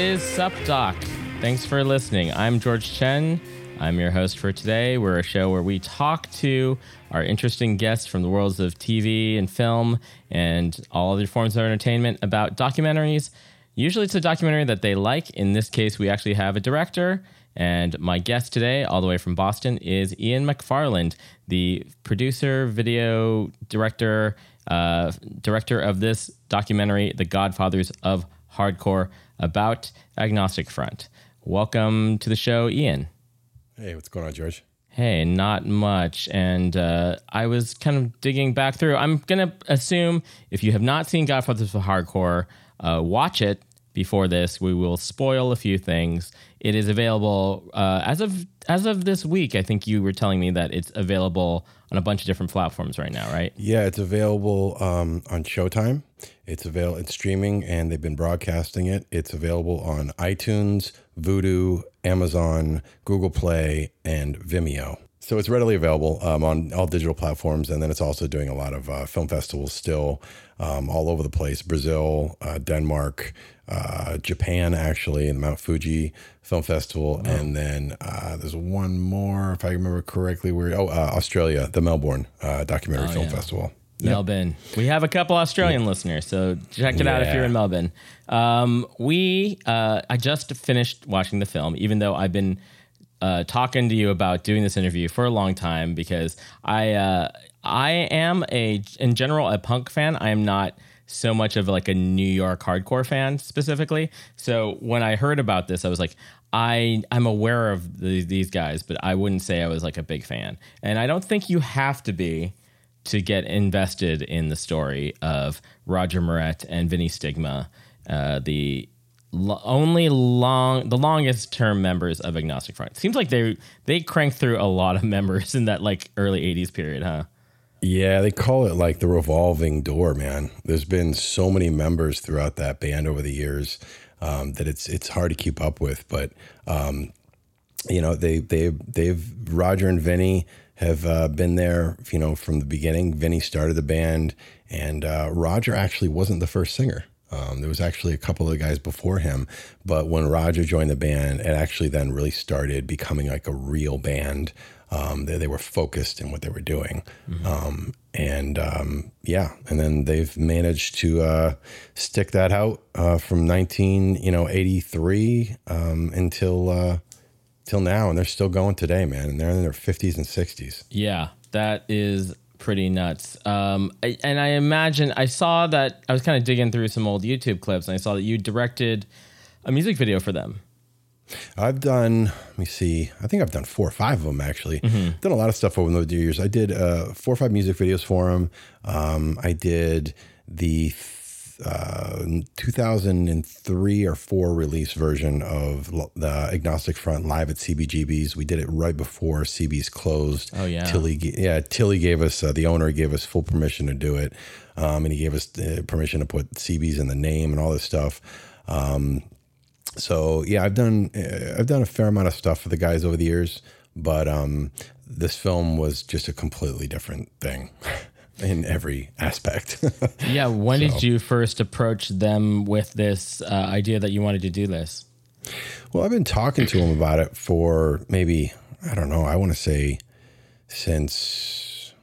Is Sup Doc. Thanks for listening. I'm George Chen. I'm your host for today. We're a show where we talk to our interesting guests from the worlds of TV and film and all other forms of entertainment about documentaries. Usually it's a documentary that they like. In this case, we actually have a director. And my guest today, all the way from Boston, is Ian McFarland, the producer, video director, uh, director of this documentary, The Godfathers of Hardcore about Agnostic Front. Welcome to the show, Ian. Hey, what's going on, George? Hey, not much. And uh, I was kind of digging back through. I'm going to assume if you have not seen Godfathers of Hardcore, uh, watch it before this. We will spoil a few things. It is available uh, as of as of this week. I think you were telling me that it's available on a bunch of different platforms right now, right? Yeah, it's available um, on Showtime. It's available. It's streaming, and they've been broadcasting it. It's available on iTunes, Vudu, Amazon, Google Play, and Vimeo. So it's readily available um, on all digital platforms, and then it's also doing a lot of uh, film festivals still um, all over the place: Brazil, uh, Denmark, uh, Japan, actually, in the Mount Fuji Film Festival, oh. and then uh, there's one more, if I remember correctly. Where oh, uh, Australia, the Melbourne uh, Documentary oh, Film yeah. Festival. Melbourne. Yep. We have a couple Australian listeners, so check it yeah. out if you're in Melbourne. Um, we, uh, I just finished watching the film, even though I've been uh, talking to you about doing this interview for a long time because I, uh, I am a, in general, a punk fan. I am not so much of like a New York hardcore fan specifically. So when I heard about this, I was like, I I'm aware of the, these guys, but I wouldn't say I was like a big fan. And I don't think you have to be to get invested in the story of Roger Miret and Vinnie Stigma, uh, the only long the longest term members of Agnostic Front. Seems like they they cranked through a lot of members in that like early '80s period, huh? Yeah, they call it like the revolving door, man. There's been so many members throughout that band over the years um, that it's it's hard to keep up with. But um, you know, they they they've Roger and Vinnie have uh, been there, you know, from the beginning. Vinnie started the band, and uh, Roger actually wasn't the first singer. Um, there was actually a couple of guys before him, but when Roger joined the band, it actually then really started becoming like a real band. Um, they, they were focused in what they were doing, mm-hmm. um, and um, yeah, and then they've managed to uh, stick that out uh, from nineteen, you know, eighty three um, until uh, till now, and they're still going today, man. And they're in their fifties and sixties. Yeah, that is pretty nuts. Um, I, and I imagine I saw that I was kind of digging through some old YouTube clips, and I saw that you directed a music video for them. I've done. Let me see. I think I've done four or five of them actually. Mm-hmm. Done a lot of stuff over the years. I did uh, four or five music videos for them. Um, I did the uh, 2003 or four release version of the Agnostic Front live at CBGB's. We did it right before CB's closed. Oh yeah, Hilly. Yeah, Hilly gave us uh, the owner gave us full permission to do it, um, and he gave us uh, permission to put CB's in the name and all this stuff. Um, so yeah, I've done uh, I've done a fair amount of stuff for the guys over the years, but um, this film was just a completely different thing. in every aspect. yeah. When so. did you first approach them with this uh, idea that you wanted to do this? Well, I've been talking to them about it for maybe, I don't know, I want to say since,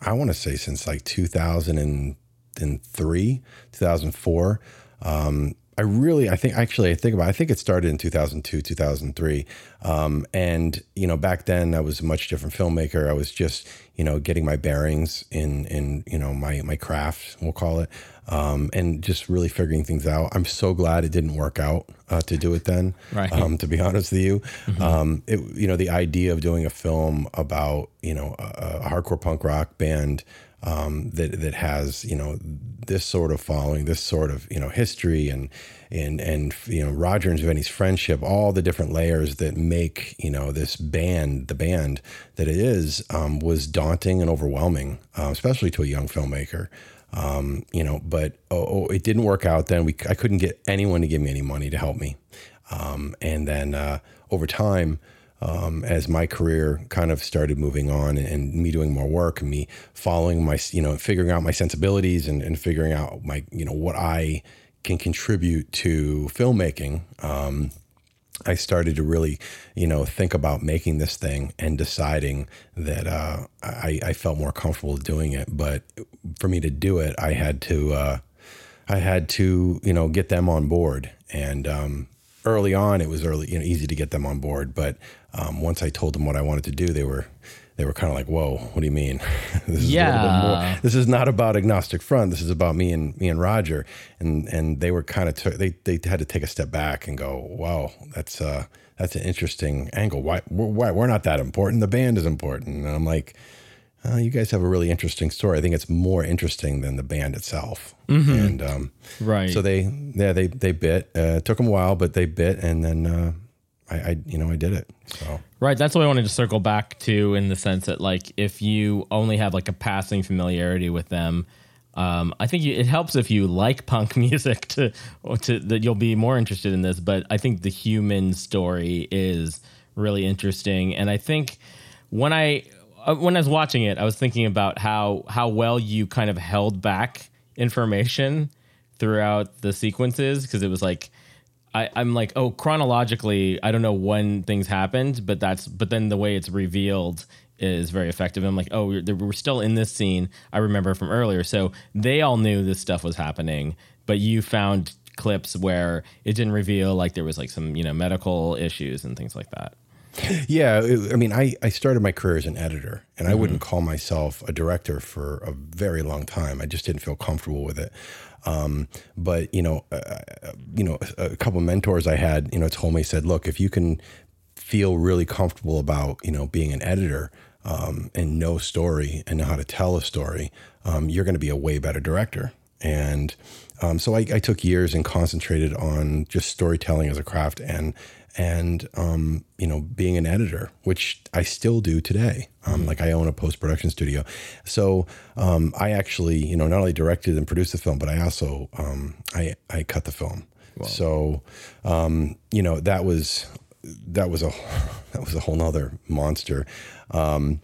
I want to say since like 2003, 2004. Um, I really, I think actually, I think about, I think it started in 2002, 2003. Um, and, you know, back then I was a much different filmmaker. I was just, you know, getting my bearings in, in, you know, my, my craft, we'll call it. Um, and just really figuring things out. I'm so glad it didn't work out uh, to do it then. Right. Um, to be honest with you, mm-hmm. um, it, you know, the idea of doing a film about, you know, a, a hardcore punk rock band, um, that that has you know this sort of following, this sort of you know history, and and and you know Roger and Vinnie's friendship, all the different layers that make you know this band the band that it is um, was daunting and overwhelming, uh, especially to a young filmmaker. Um, you know, but oh, oh, it didn't work out. Then we I couldn't get anyone to give me any money to help me, um, and then uh, over time um, as my career kind of started moving on and, me doing more work and me following my, you know, figuring out my sensibilities and, and figuring out my, you know, what I can contribute to filmmaking. Um, I started to really, you know, think about making this thing and deciding that uh, I, I, felt more comfortable doing it. But for me to do it, I had to, uh, I had to, you know, get them on board. And um, early on, it was early, you know, easy to get them on board. But um, once I told them what I wanted to do, they were they were kind of like, "Whoa, what do you mean? this is yeah. This is not about agnostic front. This is about me and me and Roger." And and they were kind of t- they they had to take a step back and go, "Wow, that's uh that's an interesting angle. Why why we're not that important? The band is important." And I'm like. Uh, you guys have a really interesting story. I think it's more interesting than the band itself. Mm-hmm. And um, right, so they yeah they they bit. Uh, it took them a while, but they bit, and then uh, I, I, you know I did it. So right, that's what I wanted to circle back to in the sense that like if you only have like a passing familiarity with them, um, I think it helps if you like punk music to to that you'll be more interested in this. But I think the human story is really interesting, and I think when I uh, when I was watching it, I was thinking about how how well you kind of held back information throughout the sequences because it was like I, I'm like, oh, chronologically, I don't know when things happened, but that's but then the way it's revealed is very effective. I'm like, oh, we're, we're still in this scene. I remember from earlier, so they all knew this stuff was happening, but you found clips where it didn't reveal like there was like some you know medical issues and things like that. Yeah, I mean, I, I started my career as an editor, and I mm-hmm. wouldn't call myself a director for a very long time. I just didn't feel comfortable with it. Um, but you know, uh, uh, you know, a couple of mentors I had, you know, told me said, look, if you can feel really comfortable about you know being an editor um, and know story and know how to tell a story, um, you're going to be a way better director. And um, so I, I, took years and concentrated on just storytelling as a craft and and um, you know being an editor, which I still do today. Um, mm-hmm. Like I own a post production studio, so um, I actually you know not only directed and produced the film, but I also um, I I cut the film. Wow. So um, you know that was that was a that was a whole nother monster. Um,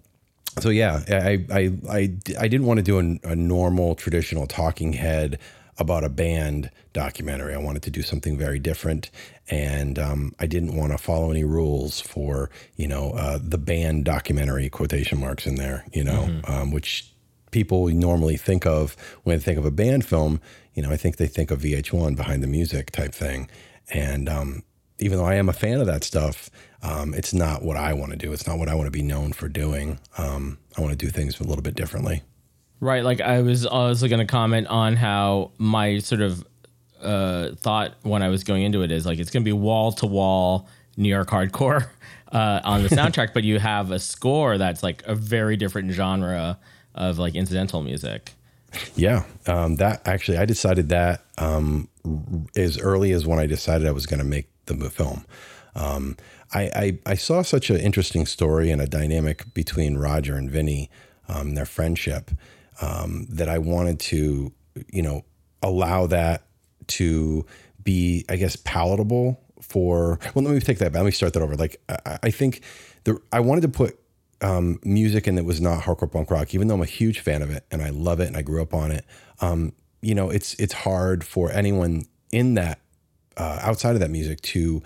so yeah, I I I, I didn't want to do a, a normal traditional talking head about a band documentary. I wanted to do something very different, and um, I didn't want to follow any rules for you know uh, the band documentary quotation marks in there, you know, mm-hmm. um, which people normally think of when they think of a band film. You know, I think they think of VH1 behind the music type thing, and um, even though I am a fan of that stuff, um, it's not what I want to do. It's not what I want to be known for doing. Um, I want to do things a little bit differently. Right. Like I was also going to comment on how my sort of uh, thought when I was going into it is like it's going to be wall to wall New York hardcore uh, on the soundtrack, but you have a score that's like a very different genre of like incidental music. Yeah, um, that actually, I decided that um, as early as when I decided I was going to make the film. Um, I, I, I, saw such an interesting story and a dynamic between Roger and Vinnie, um, their friendship, um, that I wanted to, you know, allow that to be, I guess, palatable for. Well, let me take that back. Let me start that over. Like, I, I think the I wanted to put um, music in that was not hardcore punk rock, even though I'm a huge fan of it and I love it and I grew up on it. Um, you know, it's it's hard for anyone in that uh, outside of that music to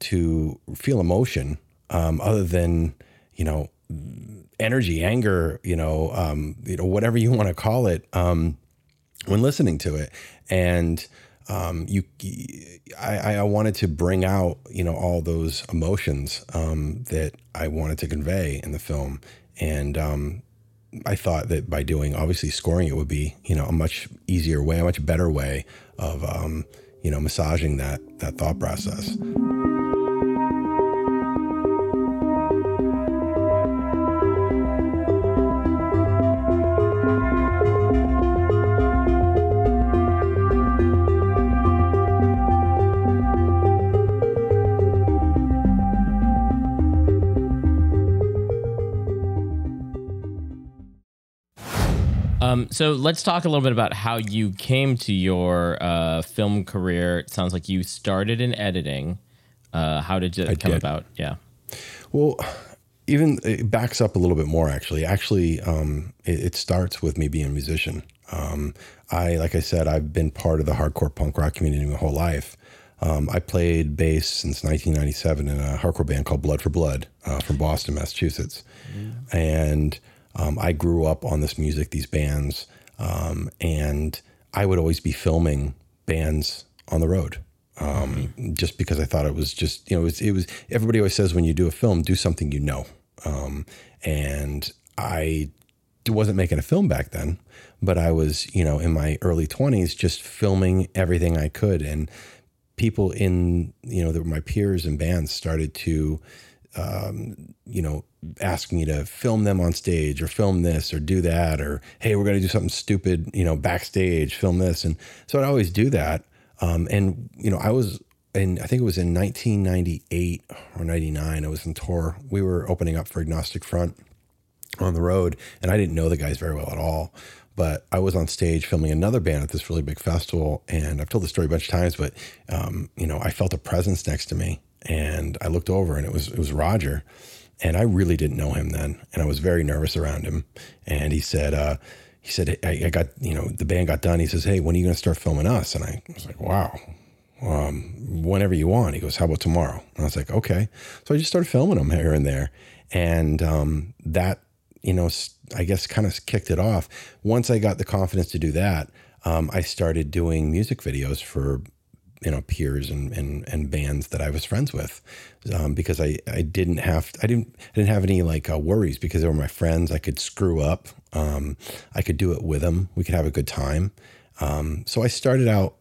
to feel emotion um, other than you know energy, anger, you know, um, you know, whatever you want to call it, um, when listening to it. And um, you, I, I wanted to bring out, you know, all those emotions um, that I wanted to convey in the film, and um, I thought that by doing obviously scoring it would be, you know, a much easier way, a much better way of, um, you know, massaging that that thought process. Um, so let's talk a little bit about how you came to your uh, film career. It sounds like you started in editing. Uh, how did it I come did. about? Yeah. Well, even it backs up a little bit more. Actually, actually, um, it, it starts with me being a musician. Um, I, like I said, I've been part of the hardcore punk rock community my whole life. Um, I played bass since 1997 in a hardcore band called Blood for Blood uh, from Boston, Massachusetts, and um, I grew up on this music, these bands, um, and I would always be filming bands on the road um, just because I thought it was just you know it was, it was everybody always says when you do a film do something you know. Um, and I wasn't making a film back then but I was you know in my early 20s just filming everything I could. And people in you know that were my peers and bands started to um, you know ask me to film them on stage or film this or do that or hey we're going to do something stupid you know backstage film this and so I'd always do that um, and you know, I was in I think it was in 1998 or 99. I was in tour. We were opening up for Agnostic Front on the road, and I didn't know the guys very well at all. But I was on stage filming another band at this really big festival, and I've told the story a bunch of times. But um, you know, I felt a presence next to me, and I looked over, and it was it was Roger, and I really didn't know him then, and I was very nervous around him. And he said, uh, he said, I, I got, you know, the band got done. He says, Hey, when are you going to start filming us? And I was like, Wow, um, whenever you want. He goes, How about tomorrow? And I was like, Okay. So I just started filming them here and there. And um, that, you know, I guess kind of kicked it off. Once I got the confidence to do that, um, I started doing music videos for you know peers and, and and bands that I was friends with um, because I I didn't have I didn't I didn't have any like uh, worries because they were my friends I could screw up um, I could do it with them we could have a good time um, so I started out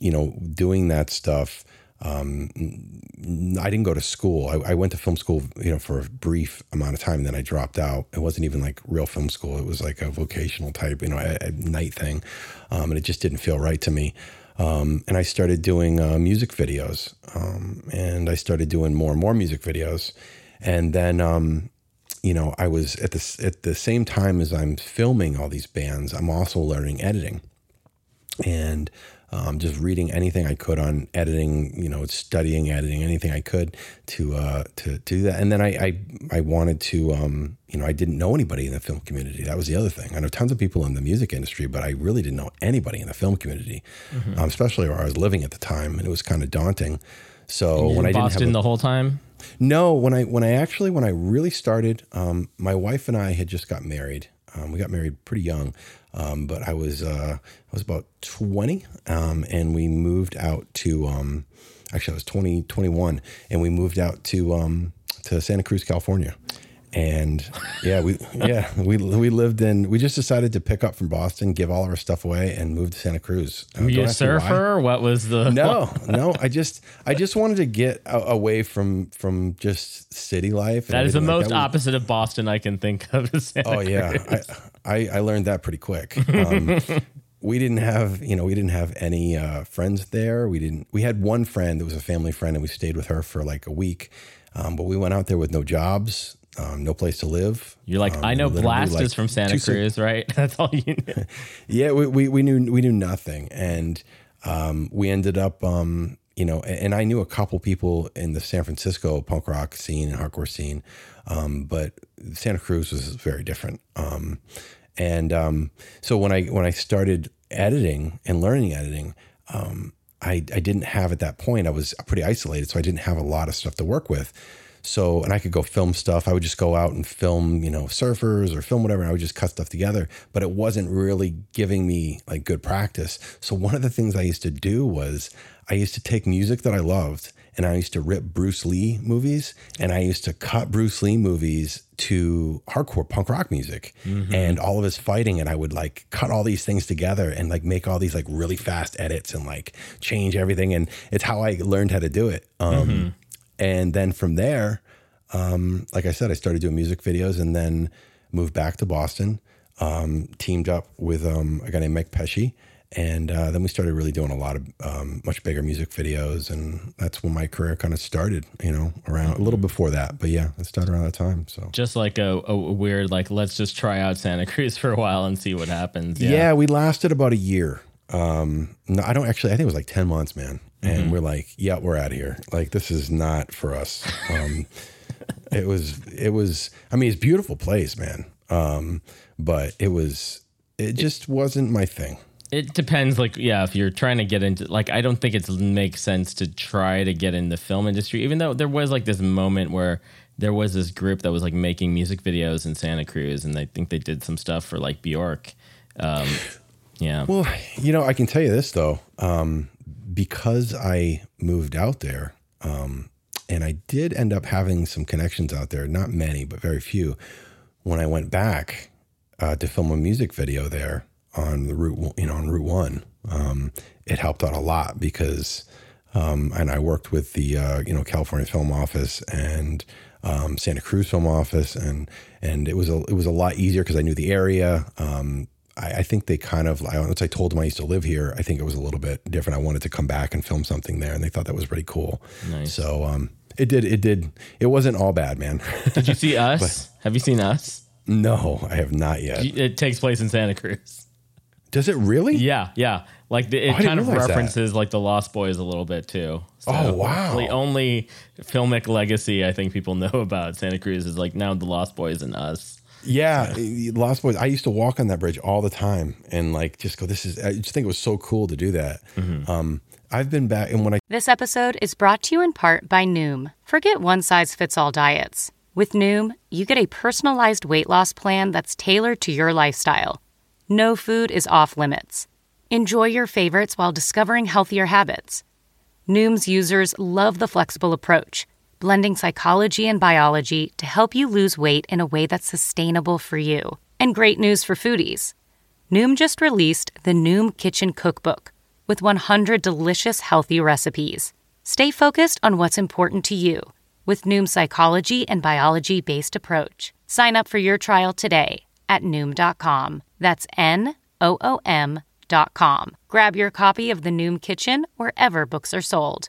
you know doing that stuff um, I didn't go to school. I, I went to film school, you know, for a brief amount of time, and then I dropped out. It wasn't even like real film school. It was like a vocational type, you know, a, a night thing, um, and it just didn't feel right to me. Um, and I started doing uh, music videos, um, and I started doing more and more music videos, and then um, you know, I was at the at the same time as I'm filming all these bands, I'm also learning editing. And um, just reading anything I could on editing, you know, studying editing, anything I could to uh, to, to do that. And then I I, I wanted to, um, you know, I didn't know anybody in the film community. That was the other thing. I know tons of people in the music industry, but I really didn't know anybody in the film community, um, especially where I was living at the time, and it was kind of daunting. So when in I didn't Boston have a, the whole time. no, when I when I actually when I really started, um, my wife and I had just got married. Um, we got married pretty young, um, but I was uh, I was about twenty, um, and we moved out to. Um, actually, I was 20, 21, and we moved out to um, to Santa Cruz, California. And yeah, we yeah we we lived in. We just decided to pick up from Boston, give all our stuff away, and move to Santa Cruz. Uh, Were you a surfer? What was the No, no. I just, I just wanted to get a- away from from just city life. That is the like most opposite of Boston I can think of. Oh yeah. I, I I learned that pretty quick. Um, we didn't have, you know, we didn't have any uh, friends there. We didn't. We had one friend that was a family friend, and we stayed with her for like a week. Um, but we went out there with no jobs, um, no place to live. You're like, Um, I know Blast like, is from Santa Cruz, right? That's all you knew. Yeah, we, we, we knew we knew nothing, and um, we ended up, um, you know, and I knew a couple people in the San Francisco punk rock scene and hardcore scene, um, but Santa Cruz was very different. Um, and um, so when I when I started editing and learning editing, um, I I didn't have at that point I was pretty isolated, so I didn't have a lot of stuff to work with. So, and I could go film stuff. I would just go out and film, you know, surfers or film whatever. And I would just cut stuff together, but it wasn't really giving me like good practice. So, one of the things I used to do was I used to take music that I loved and I used to rip Bruce Lee movies and I used to cut Bruce Lee movies to hardcore punk rock music mm-hmm. and all of his fighting and I would like cut all these things together and like make all these like really fast edits and like change everything and it's how I learned how to do it. Um, mm-hmm. and then from there um, like I said I started doing music videos and then moved back to Boston um, teamed up with um, a guy named Mike Pesci. And uh, then we started really doing a lot of um, much bigger music videos. And that's when my career kind of started you know around a little before that. But yeah it started around that time so. Just like a, a weird like let's just try out santa cruz for a while and see what happens. Yeah, yeah we lasted about a year. Um, no i don't actually i think it was like 10 months man. And mm-hmm. we're like yeah we're out of here. Like this is not for us. Um, it was it was i mean it's beautiful place man um, but it was it just wasn't my thing it depends. Like, yeah, if you're trying to get into, like, I don't think it makes sense to try to get in the film industry, even though there was like this moment where there was this group that was like making music videos in Santa Cruz, and I think they did some stuff for like Bjork. Um, yeah. Well, you know, I can tell you this though, um, because I moved out there, um, and I did end up having some connections out there, not many, but very few. When I went back uh, to film a music video there, on the route, you know, on Route One, um, it helped out a lot because, um, and I worked with the uh, you know California Film Office and um, Santa Cruz Film Office, and and it was a it was a lot easier because I knew the area. Um, I, I, think they kind of once I told them I used to live here, I think it was a little bit different. I wanted to come back and film something there, and they thought that was pretty cool. Nice. So um, it did it did it wasn't all bad, man. did you see us? but, Have you seen us? No, I have not yet. It takes place in Santa Cruz. Does it really? Yeah, yeah. Like the, it oh, kind of references that. like the Lost Boys a little bit too. So oh wow! The only filmic legacy I think people know about Santa Cruz is like now the Lost Boys and us. Yeah, Lost Boys. I used to walk on that bridge all the time and like just go. This is. I just think it was so cool to do that. Mm-hmm. Um, I've been back, and when I this episode is brought to you in part by Noom. Forget one size fits all diets. With Noom, you get a personalized weight loss plan that's tailored to your lifestyle no food is off limits. Enjoy your favorites while discovering healthier habits. Noom's users love the flexible approach, blending psychology and biology to help you lose weight in a way that's sustainable for you. And great news for foodies. Noom just released the Noom Kitchen Cookbook with 100 delicious healthy recipes. Stay focused on what's important to you with Noom's psychology and biology based approach. Sign up for your trial today at Noom.com. That's N O O M.com. Grab your copy of The Noom Kitchen wherever books are sold.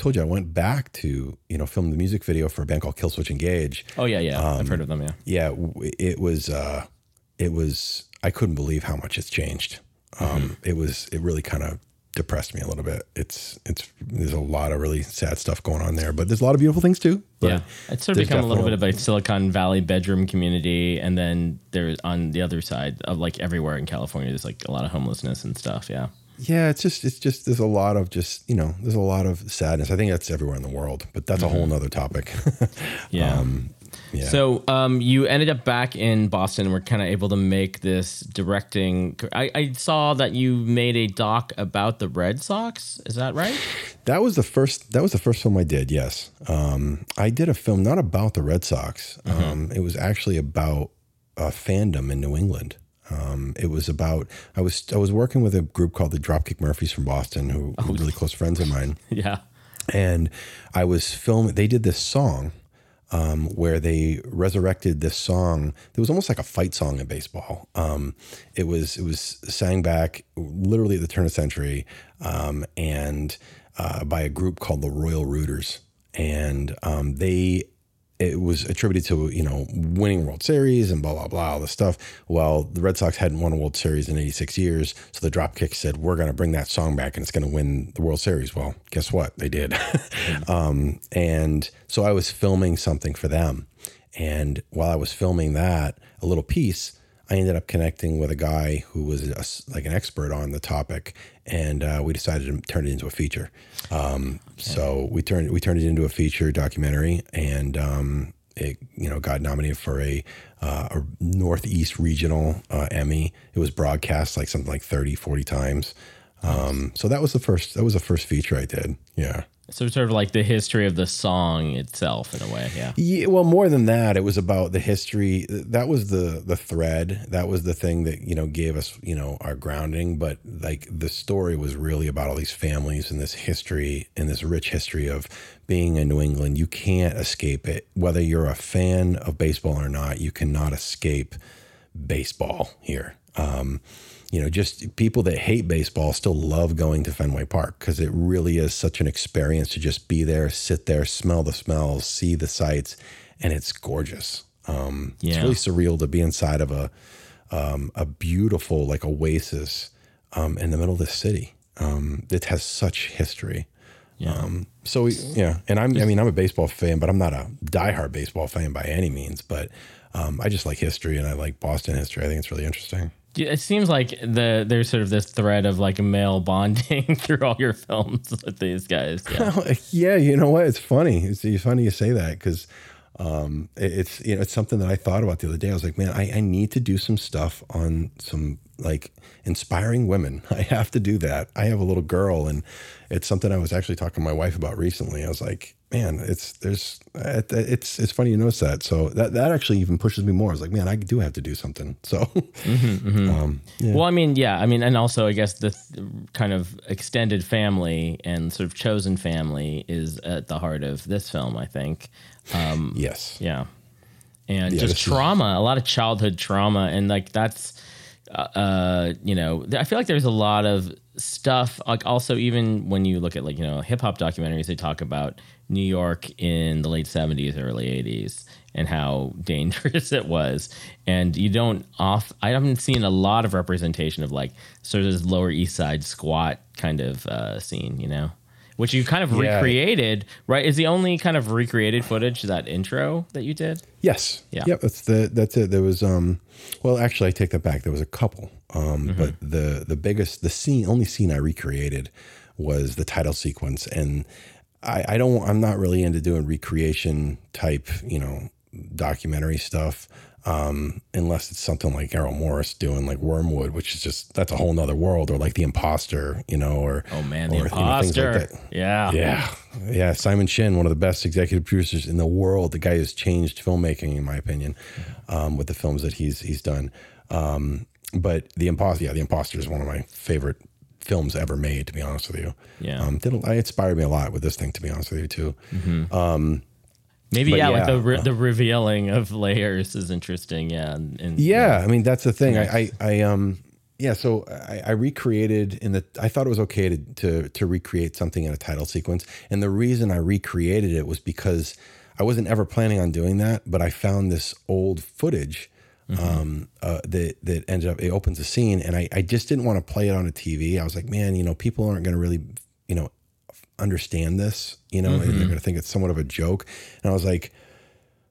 Told you I went back to you know film the music video for a band called Killswitch Engage. Oh yeah, yeah, um, I've heard of them. Yeah, yeah. It was uh, it was I couldn't believe how much it's changed. Um, mm-hmm. It was it really kind of depressed me a little bit. It's it's there's a lot of really sad stuff going on there, but there's a lot of beautiful things too. yeah, it's sort of become a little bit of a Silicon Valley bedroom community, and then there's on the other side of like everywhere in California, there's like a lot of homelessness and stuff. Yeah. Yeah, it's just it's just there's a lot of just you know there's a lot of sadness. I think that's everywhere in the world, but that's mm-hmm. a whole nother topic. yeah. Um, yeah. So um, you ended up back in Boston and were kind of able to make this directing. I, I, saw that you made a doc about the Red Sox. Is that right? That was the first. That was the first film I did. Yes, um, I did a film not about the Red Sox. Mm-hmm. Um, it was actually about a fandom in New England. Um, it was about I was I was working with a group called the Dropkick Murphys from Boston, who oh, were really close friends of mine. yeah, and I was filming. They did this song um, where they resurrected this song. It was almost like a fight song in baseball. Um, it was it was sang back literally at the turn of the century, um, and uh, by a group called the Royal Rooters, and um, they it was attributed to you know winning World Series and blah blah blah all this stuff. Well, the Red Sox hadn't won a World Series in 86 years, so the Dropkick said we're going to bring that song back and it's going to win the World Series. Well, guess what? They did. um, and so I was filming something for them, and while I was filming that, a little piece. I ended up connecting with a guy who was a, like an expert on the topic, and uh, we decided to turn it into a feature. Um, So we turned we turned it into a feature documentary, and um, it you know got nominated for a, uh, a Northeast Regional uh, Emmy. It was broadcast like something like 30, 40 times. Um, so that was the first that was the first feature I did. Yeah. So sort of like the history of the song itself, in a way. Yeah. Yeah, well, more than that, it was about the history. That was the the thread. That was the thing that you know gave us you know our grounding. But like the story was really about all these families and this history and this rich history of being in New England. You can't escape it, whether you're a fan of baseball or not. You cannot escape baseball here. Um, you know, just people that hate baseball still love going to Fenway Park because it really is such an experience to just be there, sit there, smell the smells, see the sights, and it's gorgeous. Um, It's really surreal to be inside of a um, a beautiful like oasis um, in the middle of the city um, that has such history. Yeah. Um, so yeah, and I'm I mean I'm a baseball fan, but I'm not a diehard baseball fan by any means. But um, I just like history and I like Boston history. I think it's really interesting. It seems like the there's sort of this thread of like male bonding through all your films with these guys. Yeah. yeah, you know what? It's funny. It's, it's funny you say that because um, it- it's you know it's something that I thought about the other day. I was like, man, I, I need to do some stuff on some like inspiring women. I have to do that. I have a little girl, and it's something I was actually talking to my wife about recently. I was like, man, it's there's it's it's funny you notice that. So that that actually even pushes me more. I was like, man, I do have to do something. So um, yeah. Well, I mean, yeah, I mean, and also I guess the th- kind of extended family and sort of chosen family is at the heart of this film. I think. Um, yes, Yeah. And Yeah, just this is- trauma, a lot of childhood trauma. And like that's, uh, uh, you know, I feel like there's a lot of stuff. Like also, even when you look at like, you know, hip hop documentaries, they talk about New York in the late 70s, early 80s and how dangerous it was. And you don't off, I haven't seen a lot of representation of like sort of this Lower East Side squat kind of uh, scene, you know? Which you kind of Yeah. recreated, right? Is the only kind of recreated footage that intro that you did? Yes. Yeah. Yep. That's the that's it. There was um well actually I take that back. There was a couple. Um Mm-hmm. but the the biggest the scene only scene I recreated was the title sequence. And I, I don't I'm not really into doing recreation type, you know, documentary stuff. Um, unless it's something like Errol Morris doing like Wormwood, which is just that's a whole nother world, or like The Imposter, you know, or Oh man, the or, you know, imposter. like yeah. Yeah. Yeah. Simon Chinn, one of the best executive producers in the world. The guy has changed filmmaking, in my opinion, um, with the films that he's he's done. Um, but the imposter, yeah, the imposter is one of my favorite films ever made. To be honest with you, Yeah. um, did, I inspired me a lot with this thing. To be honest with you, too. Maybe But yeah, like the re- the revealing of layers is interesting. Yeah. And, and- Yeah, I mean that's the thing. I, I, I um, yeah. So I, I recreated in the. I thought it was okay to, to to recreate something in a title sequence, and the reason I recreated it was because I wasn't ever planning on doing that, but I found this old footage. Um, uh, that that ended up it opens a scene, and I I just didn't want to play it on a TV. I was like, man, you know, people aren't going to really, you know, understand this, you know, and they're going to think it's somewhat of a joke. And I was like,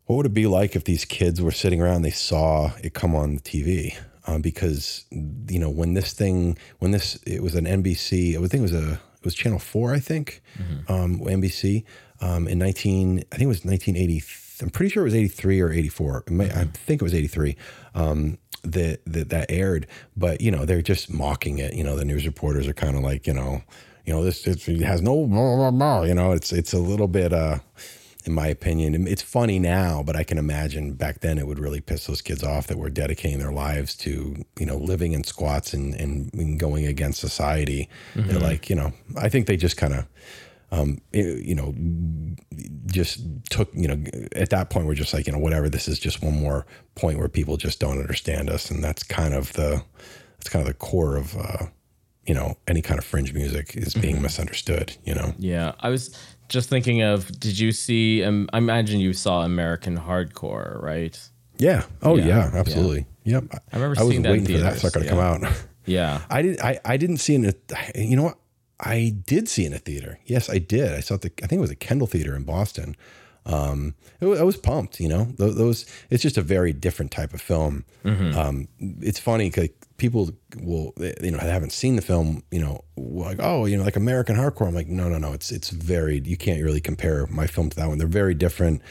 what would it be like if these kids were sitting around they saw it come on the tv um, because you know when this thing when this it was an nbc i think it was a it was channel 4 i think um, nbc um, in 19 i think it was 1980 i'm pretty sure it was 83 or 84 it might, i think it was 83 um, that, that that aired but you know they're just mocking it you know the news reporters are kind of like you know you know this it's, it has no blah, blah, blah, you know it's it's a little bit uh in my opinion. It's funny now, but I can imagine back then it would really piss those kids off that were dedicating their lives to, you know, living in squats and, and, and going against society. They're like, you know, I think they just kind of, um, it- you know, just took, you know, at that point, we're just like, you know, whatever, this is just one more point where people just don't understand us. And that's kind of the, that's kind of the core of, uh, you know, any kind of fringe music is being misunderstood, you know? Yeah, I was just thinking of, did you see? Um, I imagine you saw American Hardcore, right? Yeah. Oh Yeah, yeah, absolutely. Yep. I remember I was that waiting for that sucker to come out. Yeah. I didn't. I, I didn't see it. You know what? I did see in a theater. Yes, I did. I saw it. The, I think it was a Kendall Theater in Boston. Um, it I was pumped. You know, those, those. It's just a very different type of film. Um, it's funny because people will, you know, haven't seen the film. You know, like oh, you know, like American Hardcore. I'm like, no, no, no. It's it's very. You can't really compare my film to that one. They're very different.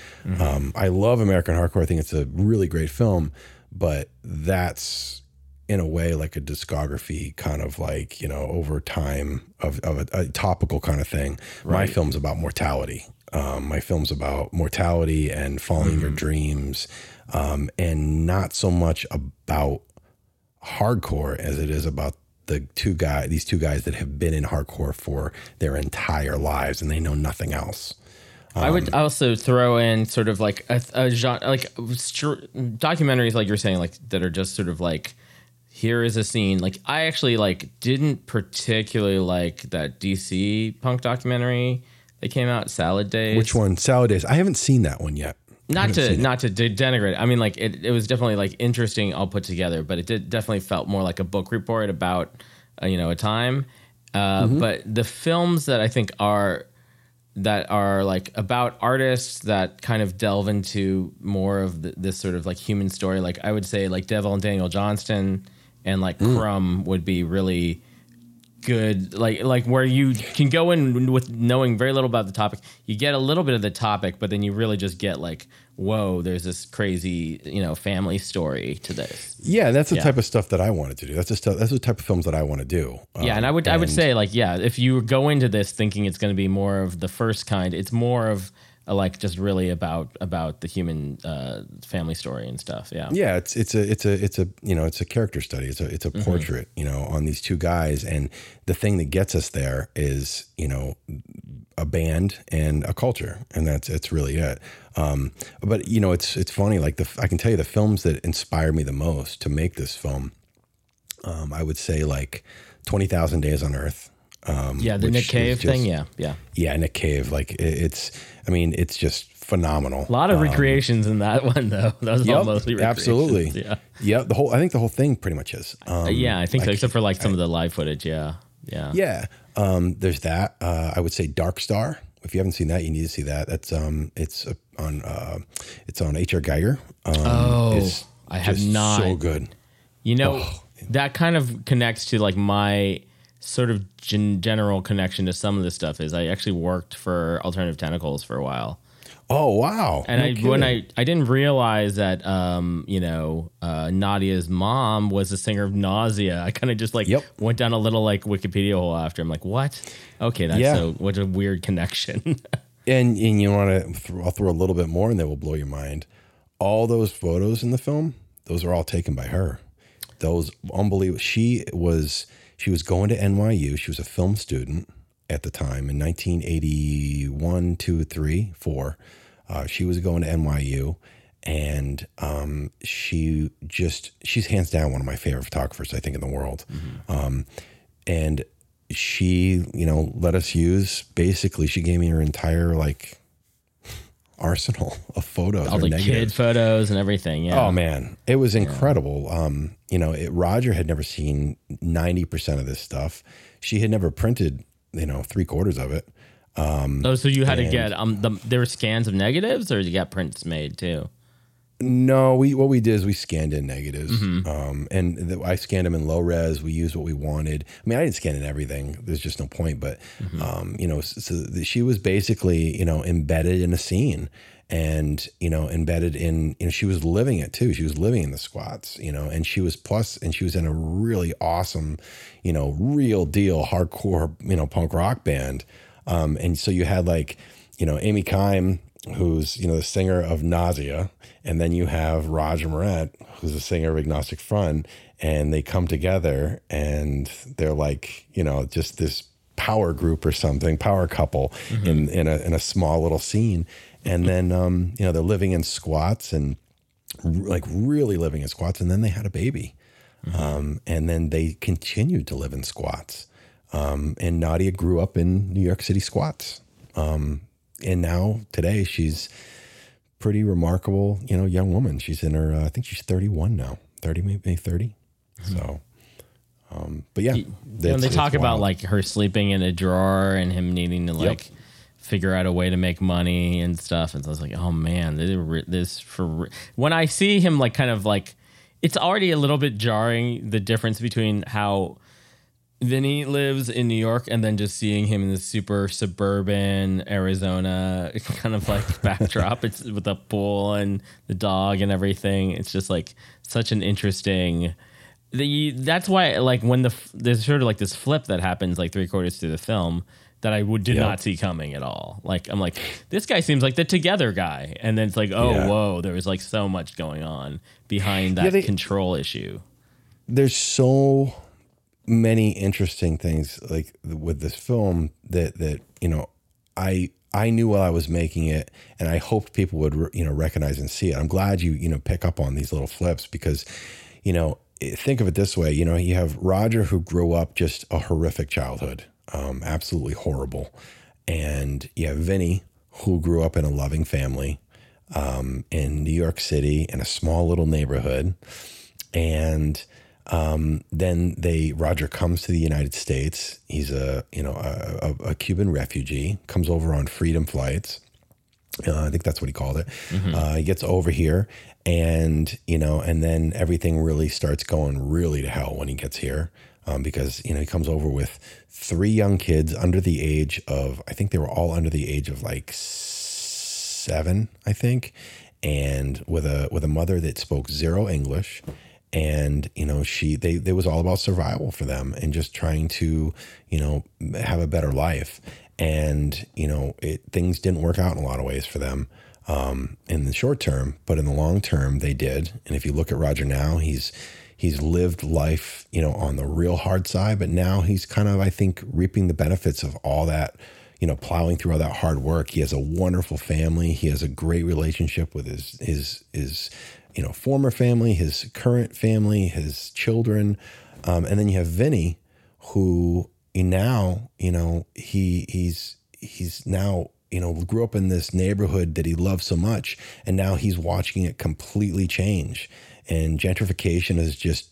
Um, I love American Hardcore. I think it's a really great film, but that's in a way like a discography kind of like you know over time of, of a, a topical kind of thing. My film's about mortality. Um, my film's about mortality and following your dreams. Um, and not so much about hardcore as it is about the two guy these two guys that have been in hardcore for their entire lives and they know nothing else. I Um, would also throw in sort of like a, a genre, like documentaries, like you're saying, like that are just sort of like, here is a scene. Like I actually like didn't particularly like that DC punk documentary that came out, Salad Days. which one salad days i haven't seen that one yet Not to not to de- denigrate. it. I mean, like it, it was definitely like interesting, all put together, but it did definitely felt more like a book report about uh, you know a time. Uh, But the films that I think are that are like about artists that kind of delve into more of the, this sort of like human story. Like I would say, like Devil and Daniel Johnston and like hmm. Crumb would be really good. Like like where you can go in with knowing very little about the topic. You get a little bit of the topic but then you really just get like whoa there's this crazy you know family story to this. Yeah that's the Yeah. type of stuff that i wanted to do. That's the stuff that's the type of films that i want to do. Yeah and i um, would i would say like yeah if you go into this thinking it's going to be more of the first kind it's more of like just really about about the human uh family story and stuff yeah. Yeah it's it's a it's a it's a you know it's a character study. It's a it's a portrait you know on these two guys. And the thing that gets us there is you know a band and a culture. And that's it's really it. Um but you know it's it's funny like the i can tell you the films that inspired me the most to make this film um i would say like 20000 days on earth um yeah the nick cave just- thing yeah yeah. Yeah nick cave. Like it, it's i mean it's just phenomenal a lot of Um, recreations in that one though that was all Yep, mostly recreations. absolutely. yeah Yeah, the whole I think the whole thing pretty much is. Um, yeah i think so except for like some of the live footage yeah yeah yeah. Um, there's that. Uh, I would say Dark Star. If you haven't seen that, you need to see that. That's um, it's on uh, it's on H.R. Giger. Um, Oh, it's I have not. So good. You know, Oh. that kind of connects to like my sort of gen- general connection to some of this stuff is I actually worked for Alternative Tentacles for a while. Oh wow! And No I when. I I didn't realize that um you know uh Nadia's mom was the singer of Nausea. I kind of just like Yep. went down a little like Wikipedia hole after. I'm like, what? Okay, that's Yeah. so what a weird connection. and and you want to th- I'll throw a little bit more, and that will blow your mind. All those photos in the film, those are all taken by her. Those unbelievable. She was she was going to NYU. She was a film student at the time in 1981, two, three, four. Uh, she was going to NYU, and um, she just she's hands down one of my favorite photographers I think in the world. Um, and she, you know, let us use basically. She gave me her entire like arsenal of photos. all the negatives. kid photos and everything. Yeah. Oh man, it was incredible. Um, you know, it, Roger had never seen ninety percent of this stuff. She had never printed, you know, three quarters of it. Oh, so you had to get um the, there were scans of negatives, or you got prints made too. No, we what we did is we scanned in negatives, Mm-hmm. um, and the, I scanned them in low res. We used what we wanted. I mean, I didn't scan in everything. There's just no point. But Mm-hmm. um, you know, so, the, she was basically you know embedded in a scene, and you know embedded in you know she was living it too. She was living in the squats, you know, and she was plus, and she was in a really awesome, you know, real deal hardcore you know punk rock band. Um, and so you had like you know Amy Kime who's you know the singer of Nausea, and then you have Roger Miret, who's the singer of Agnostic Front, and they come together and they're like you know just this power group or something, power couple in in a in a small little scene, and then um, you know they're living in squats and like really living in squats, and then they had a baby, um, and then they continued to live in squats. Um, and Nadia grew up in New York City squats. Um, and now today she's pretty remarkable, you know, young woman. She's in her, uh, I think she's 31 now, 30, maybe 30. So, um, but yeah, You know, they talk about like her sleeping in a drawer and him needing to like figure out a way to make money and stuff. And so I was like, oh man, this, this for when I see him like kind of like it's already a little bit jarring the difference between how Vinnie lives in New York and then just seeing him in this super suburban Arizona kind of like backdrop. It's with the pool and the dog and everything. It's just like such an interesting. The that's why like when the there's sort of like this flip that happens like three quarters through the film that I would did Yep. not see coming at all. Like I'm like this guy seems like the together guy, and then it's like oh Yeah. whoa, there was like so much going on behind that Yeah, they- control issue. there's so many interesting things like with this film that that you know I I knew while I was making it and I hoped people would you know recognize and see it. I'm glad you you know pick up on these little flips because you know think of it this way, you know, you have Roger who grew up just a horrific childhood, um absolutely horrible. And you have Vinnie who grew up in a loving family um in New York City in a small little neighborhood and um, then they Roger comes to the United States. He's a you know a, a, a Cuban refugee. Comes over on freedom flights. Uh, I think that's what he called it. Uh, he gets over here, and you know, and then everything really starts going really to hell when he gets here, um, because you know he comes over with three young kids under the age of I think they were all under the age of like seven, I think, and with a with a mother that spoke zero English, and you know she they it was all about survival for them and just trying to you know have a better life, and you know it things didn't work out in a lot of ways for them. Um, in the short term, but in the long term, they did. And if you look at Roger now, he's he's lived life, you know, on the real hard side, but now he's kind of, I think, reaping the benefits of all that you know, plowing through all that hard work. He has a wonderful family. He has a great relationship with his his his you know former family, his current family, his children, um, and then you have Vinnie, who now you know he he's he's now you know grew up in this neighborhood that he loved so much, and now he's watching it completely change. And gentrification is just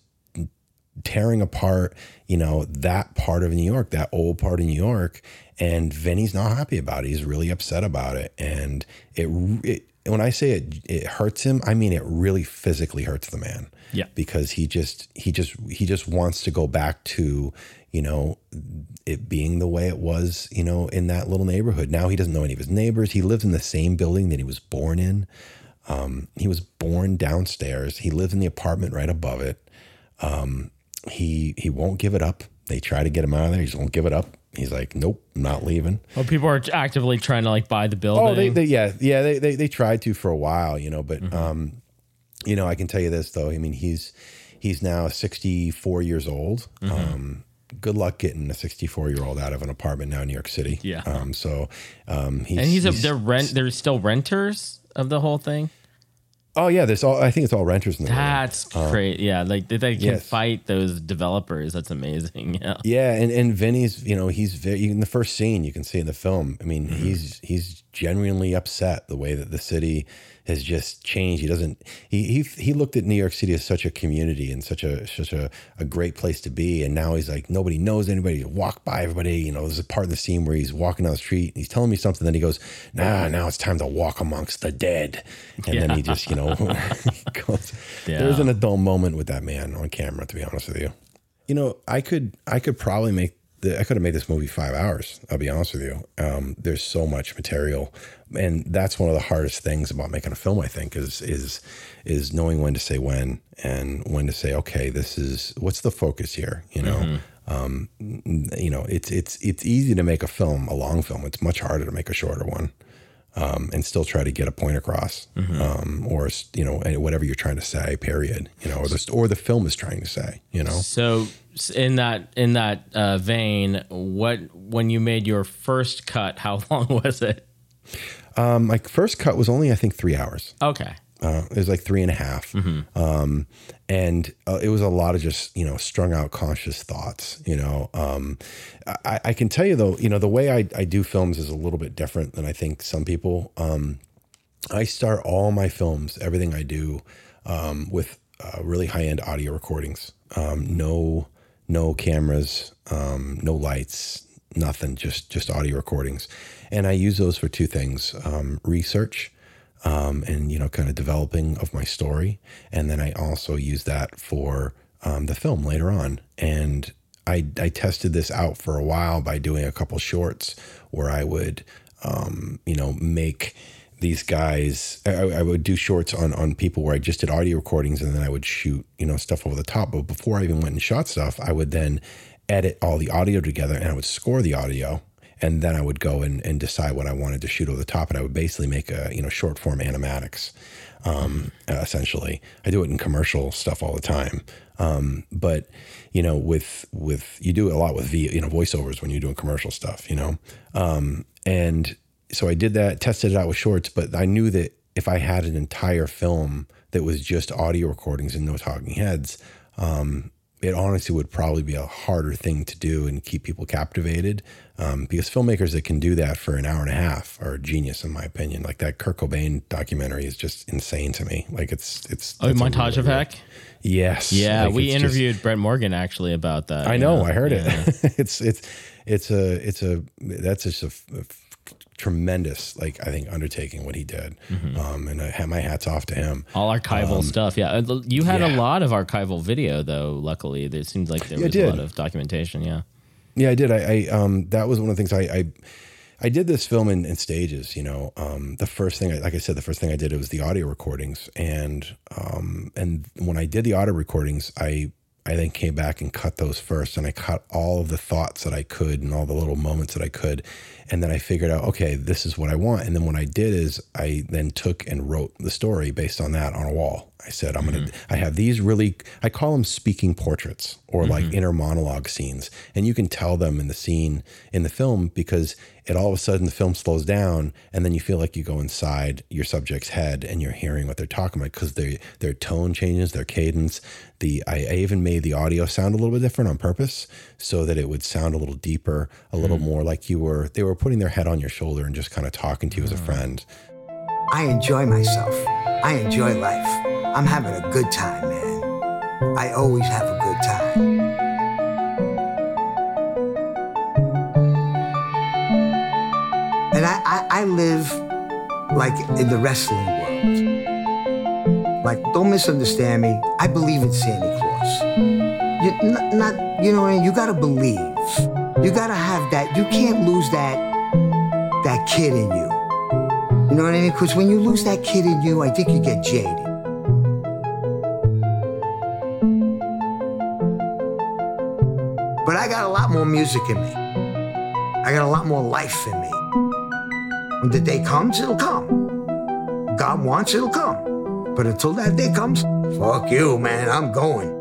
tearing apart, you know, that part of New York, that old part of New York. And Vinnie's not happy about it. He's really upset about it. And it, it when I say it, it hurts him, I mean it really physically hurts the man. Yeah. Because he just, he just, he just wants to go back to, you know, it being the way it was, you know, in that little neighborhood. Now he doesn't know any of his neighbors. He lives in the same building that he was born in. Um, he was born downstairs. He lives in the apartment right above it. Um, he he won't give it up. They try to get him out of there. He just won't give it up. He's like, nope, I'm not leaving. Well, people are actively trying to like buy the building. Oh, they, they yeah yeah they, they they tried to for a while, you know, but um, you know, I can tell you this though. I mean, he's he's now 64 years old. Um, good luck getting a 64 year old out of an apartment now in New York City. Yeah. Um, so um, he's, and he's, a they're rent. They're still renters of the whole thing. Oh yeah, there's all. I think it's all renters in the. That's uh, great. Yeah, like they, they can yes. fight those developers. That's amazing. Yeah. Yeah, and and Vinnie's, you know, he's very in the first scene you can see in the film. I mean, mm-hmm. he's he's genuinely upset the way that the city has just changed. He doesn't he he he looked at New York City as such a community and such a such a, a great place to be, and now he's like nobody knows anybody. He walk by everybody. You know, there's a part of the scene where he's walking down the street and he's telling me something. Then he goes, "Nah, now it's time to walk amongst the dead," and then he just you know goes. Yeah. There's an adult moment with that man on camera. To be honest with you. You know, I could I could probably make the I could have made this movie five hours. I'll be honest with you. Um, there's so much material, and that's one of the hardest things about making a film. I think is is is knowing when to say when and when to say okay, this is what's the focus here. You know, um, you know, it's it's it's easy to make a film, a long film. It's much harder to make a shorter one. Um, and still try to get a point across, um, or you know whatever you're trying to say. Period. You know, or the or the film is trying to say. You know. So in that in that uh, vein, what when you made your first cut, how long was it? Um, my first cut was only I think three hours. Okay. Uh, it was like three and a half. Um, and uh, it was a lot of just you know strung out conscious thoughts. You know, um, I, I can tell you though, you know, the way I, I do films is a little bit different than I think some people. Um, I start all my films, everything I do, um, with uh, really high end audio recordings. Um, no, no cameras, um, no lights, nothing. Just just audio recordings, and I use those for two things: um, research. Um, and you know, kind of developing of my story, and then I also use that for um, the film later on. And I, I tested this out for a while by doing a couple shorts where I would, um, you know, make these guys. I, I would do shorts on on people where I just did audio recordings, and then I would shoot, you know, stuff over the top. But before I even went and shot stuff, I would then edit all the audio together, and I would score the audio. And then I would go and, and decide what I wanted to shoot over the top, and I would basically make a you know short form animatics um, essentially. I do it in commercial stuff all the time. Um, but you know, with with you do it a lot with v, you know voiceovers when you're doing commercial stuff, you know. Um, and so I did that, tested it out with shorts, but I knew that if I had an entire film that was just audio recordings and no talking heads, um, it honestly would probably be a harder thing to do and keep people captivated. Um, because filmmakers that can do that for an hour and a half are a genius, in my opinion. Like that Kurt Cobain documentary is just insane to me. Like it's it's Oh, montage of. Yes. Yeah, Like, we it's just- interviewed Brett Morgen actually about that. I you know. I heard Yeah. it. it's it's it's a it's a that's just a, a tremendous like I think undertaking what he did. Mm-hmm. Um, and I have my hats off to him. All archival stuff. Yeah. Uh, You had a Um, lot of archival video though, luckily. There seems like there Yeah, was a lot of documentation. Yeah. Yeah, I did. I, I um that was one of the things I I, I did this film in, in stages. You know, um, the first thing, I, like I said, the first thing I did it was the audio recordings, and um and when I did the audio recordings, I I then came back and cut those first, and I cut all of the thoughts that I could and all the little moments that I could, and then I figured out, okay, this is what I want. And then what I did is I then took and wrote the story based on that on a wall. I said, I'm gonna. Mm-hmm. I have these really. I call them speaking portraits or like mm-hmm. inner monologue scenes, and you can tell them in the scene in the film because it all of a sudden the film slows down, and then you feel like you go inside your subject's head and you're hearing what they're talking about because their their tone changes, their cadence. The I, I even made the audio sound a little bit different on purpose so that it would sound a little deeper, a little mm. more like you were. They were putting their head on your shoulder and just kind of talking to you as a mm. friend. I enjoy myself. I enjoy life. I'm having a good time, man. I always have a good time. And I, I, I live like in the wrestling world. Like, don't misunderstand me. I believe in Santa Claus. You, not, not, you know, what I mean? you gotta believe. You gotta have that. You can't lose that, that kid in you. You know what I mean? Because when you lose that kid in you, I think you get jaded. But I got a lot more music in me. I got a lot more life in me. When the day comes, it'll come. God wants, it'll come. But until that day comes, fuck you, man. I'm going.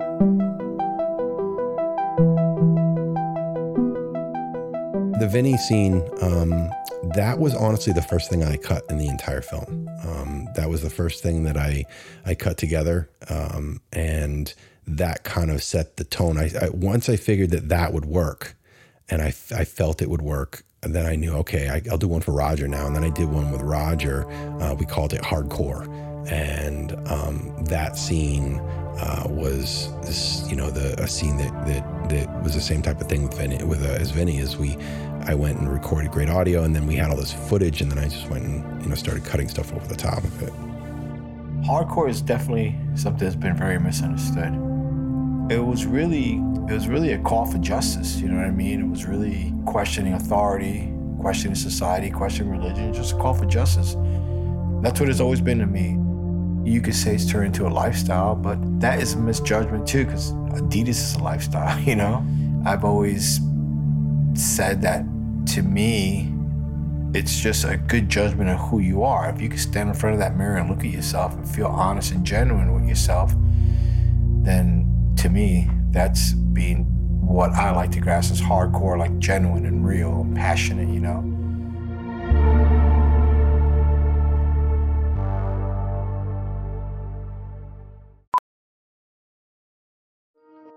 the Vinnie scene, um, that was honestly the first thing I cut in the entire film. Um, that was the first thing that I I cut together, um, and that kind of set the tone. I, I once I figured that that would work, and I, I felt it would work. And then I knew, okay, I, I'll do one for Roger now. And then I did one with Roger. Uh, we called it Hardcore, and um, that scene uh, was this, you know, the a scene that that that was the same type of thing with Vinnie, with uh, as Vinnie as we. I went and recorded great audio, and then we had all this footage, and then I just went and you know started cutting stuff over the top of it. hardcore is definitely something that's been very misunderstood. It was really it was really a call for justice, you know what I mean? It was really questioning authority, questioning society, questioning religion, just a call for justice. That's what it's always been to me. You could say it's turned into a lifestyle, but that is a misjudgment too, because Adidas is a lifestyle, you know? I've always said that to me, it's just a good judgment of who you are. If you can stand in front of that mirror and look at yourself and feel honest and genuine with yourself, then to me, that's being what I like to grasp as hardcore, like genuine and real and passionate, you know?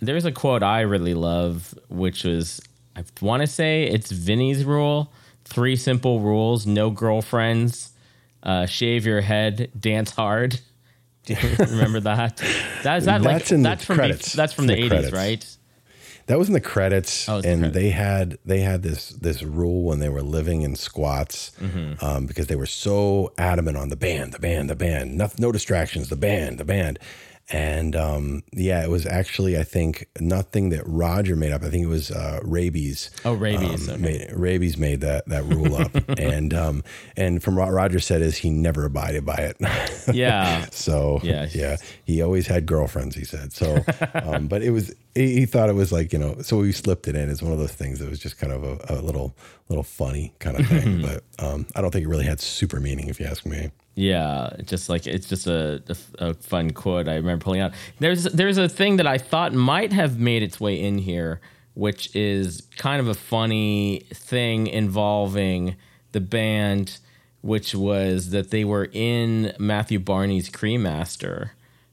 There's a quote I really love, which was I want to say it's Vinnie's rule: three simple rules, no girlfriends, uh, shave your head, dance hard. Do you remember that? That is that That's like in the that's from credits. The, that's from the eighties, right? That was in the credits, Oh, it's the and credits. they had they had this this rule when they were living in squats Mm-hmm. um, because they were so adamant on the band, the band, the band, no, no distractions, the band, the band, and um, yeah, it was actually I think nothing that Roger made up. I think it was uh, Raybeez. Oh, Raybeez, um, okay. made, Raybeez made that that rule up, and um, and from what Roger said is he never abided by it. Yeah. So Yeah. yeah, he always had girlfriends. He said so, um, but it was he, he thought it was like you know, so we slipped it in. It's one of those things that was just kind of a, a little little funny kind of thing, but um, I don't think it really had super meaning, if you ask me. Yeah, just like it's just a, a, a fun quote I remember pulling out. There's there's a thing that I thought might have made its way in here, which is kind of a funny thing involving the band, which was that they were in Matthew Barney's Cremaster,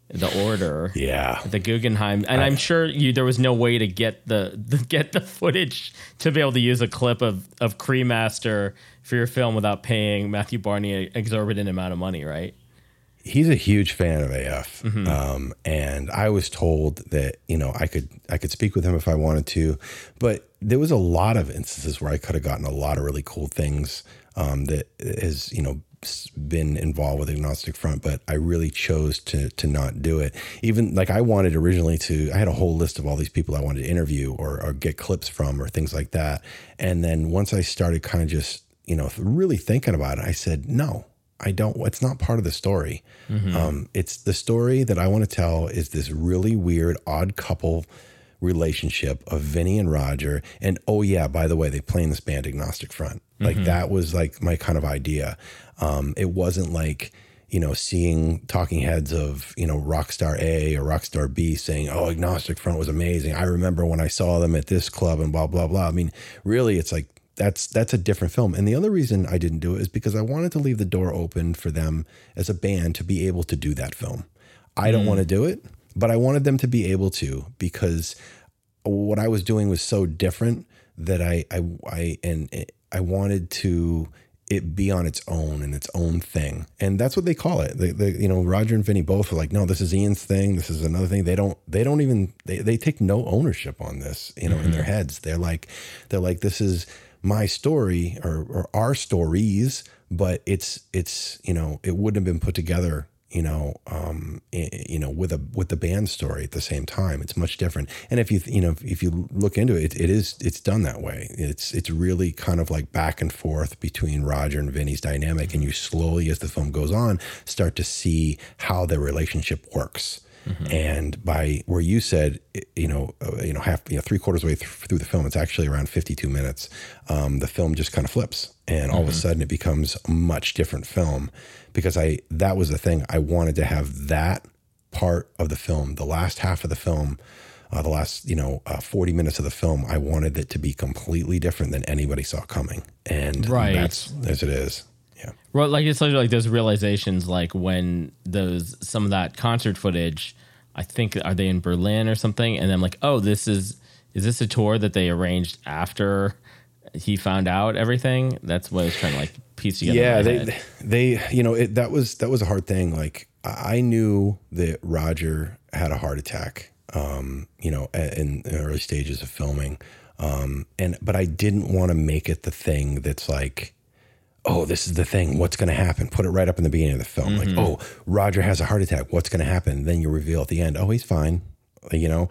the Order. Yeah, the Guggenheim, and I'm sure you there was no way to get the, the get the footage to be able to use a clip of of Cremaster for your film without paying Matthew Barney an exorbitant amount of money, right? he's a huge fan of AF, Mm-hmm. um, and I was told that you know I could I could speak with him if I wanted to, but there was a lot of instances where I could have gotten a lot of really cool things um, that has you know been involved with agnostic front, but I really chose to to not do it. Even like I wanted originally to, I had a whole list of all these people I wanted to interview or, or get clips from or things like that, and then once I started kind of just you know really thinking about it, I said no. I don't. It's not part of the story. Um, it's the story that I want to tell is this really weird, odd couple relationship of Vinnie and Roger. And oh yeah, by the way, they play in this band Agnostic Front. Like that was like my kind of idea. Um, it wasn't like you know seeing talking heads of you know Rockstar A or Rockstar B saying, "Oh, Agnostic Front was amazing." I remember when I saw them at this club and blah blah blah. I mean, really, it's like that's that's a different film. And the other reason I didn't do it is because I wanted to leave the door open for them as a band to be able to do that film. I don't want to do it, but I wanted them to be able to because what I was doing was so different that I I I and it, I wanted to it be on its own and its own thing. And that's what they call it. They, they, you know, Roger and Vinnie both are like, no, this is Ian's thing. This is another thing. They don't, they don't even, they, they take no ownership on this, you know, in their mm-hmm. heads. They're like, they're like, this is my story or, or our stories, but it's, it's, you know, it wouldn't have been put together you know, um, you know, with a with the band story at the same time. It's much different. And if you you know if you look into it, it is it's done that way. It's it's really kind of like back and forth between Roger and Vinnie's dynamic, and you slowly, as the film goes on, start to see how their relationship works. And by where you said, you know, uh, you know, half, you know, three quarters way th- through the film, it's actually around 52 minutes. Um, the film just kind of flips, and all of a sudden it becomes a much different film because I that was the thing I wanted to have that part of the film, the last half of the film. Uh, the last, you know, uh, 40 minutes of the film, I wanted it to be completely different than anybody saw coming. And Right. that's as it is. Yeah. Well, like it's like those realizations, like when those some of that concert footage, I think are they in Berlin or something, and I'm like, oh, this is is this a tour that they arranged after he found out everything? That's what I was trying to like piece together. yeah they head. they you know it, that was that was a hard thing like i knew that roger had a heart attack um you know in, in the early stages of filming um and but i didn't want to make it the thing that's like oh this is the thing. What's going to happen? Put it right up in the beginning of the film. Like oh roger has a heart attack. What's going to happen? Then you reveal at the end oh he's fine. You know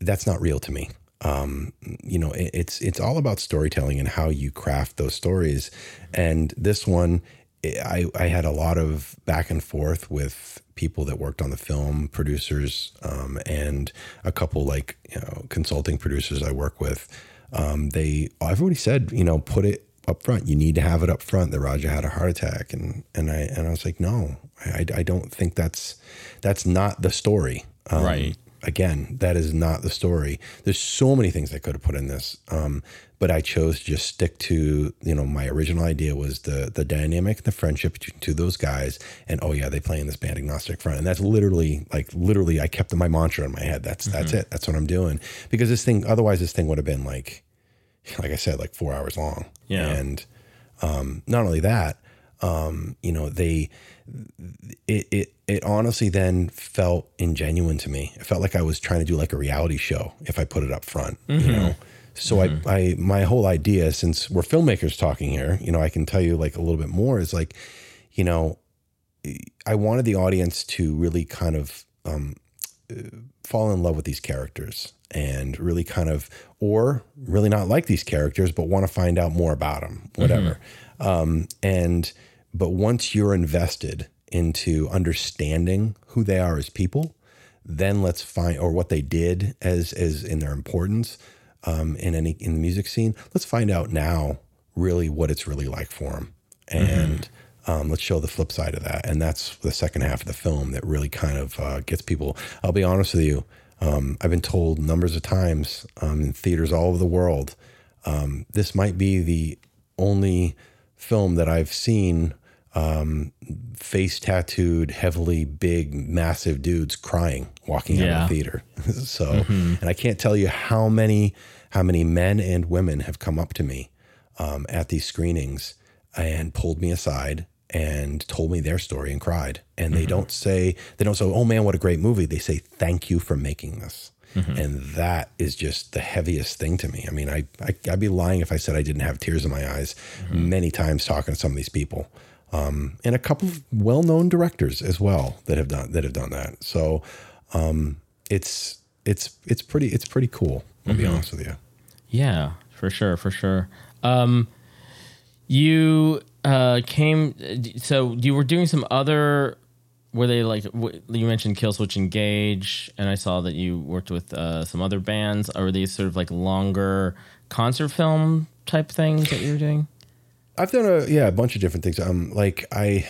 that's not real to me. Um you know it, it's it's all about storytelling and how you craft those stories. And this one I I had a lot of back and forth with people that worked on the film, producers, um, and a couple like you know consulting producers I work with. Um, they everybody said you know put it up front. You need to have it up front that Roger had a heart attack, and and I and I was like, no, I I don't think that's that's not the story. Um, Right. Again, that is not the story. There's so many things I could have put in this, um, but I chose to just stick to you know my original idea was the the dynamic, the friendship between two those guys, and oh yeah, they play in this band agnostic front, and that's literally like literally I kept my mantra in my head. That's that's Mhm. it. That's what I'm doing because this thing otherwise this thing would have been like like I said, like four hours long. Yeah. And um, not only that, um, you know, they it, it it honestly then felt ingenuine to me. It felt like I was trying to do like a reality show if I put it up front. You Mhm. know. So I, I my whole idea, since we're filmmakers talking here, you know, I can tell you like a little bit more is like, you know, I wanted the audience to really kind of um, fall in love with these characters and really kind of, or really not like these characters, but want to find out more about them, whatever. Um, and, but once you're invested into understanding who they are as people, then let's find, or what they did as, as in their importance um, in any, in the music scene, let's find out now really what it's really like for them. And, um, let's show the flip side of that. And that's the second half of the film that really kind of uh, gets people. I'll be honest with you. Um, I've been told numbers of times um, in theaters all over the world, um, this might be the only film that I've seen um, face tattooed, heavily big, massive dudes crying walking out of the theater. so, Mhm. and I can't tell you how many how many men and women have come up to me um, at these screenings and pulled me aside and told me their story and cried. And they don't say they don't say, "Oh man, what a great movie." They say, "Thank you for making this." And that is just the heaviest thing to me. I mean, I, I I'd be lying if I said I didn't have tears in my eyes many times talking to some of these people, um, and a couple of well-known directors as well that have done that have done that. So um, it's it's it's pretty it's pretty cool. I'll be Mhm. honest with you. Yeah, for sure, for sure. Um, you uh, came, so you were doing some other. Were they like you mentioned Killswitch Engage, and I saw that you worked with uh, some other bands. Are these sort of like longer concert film type things that you were doing? I've done a yeah a bunch of different things. Um, like I,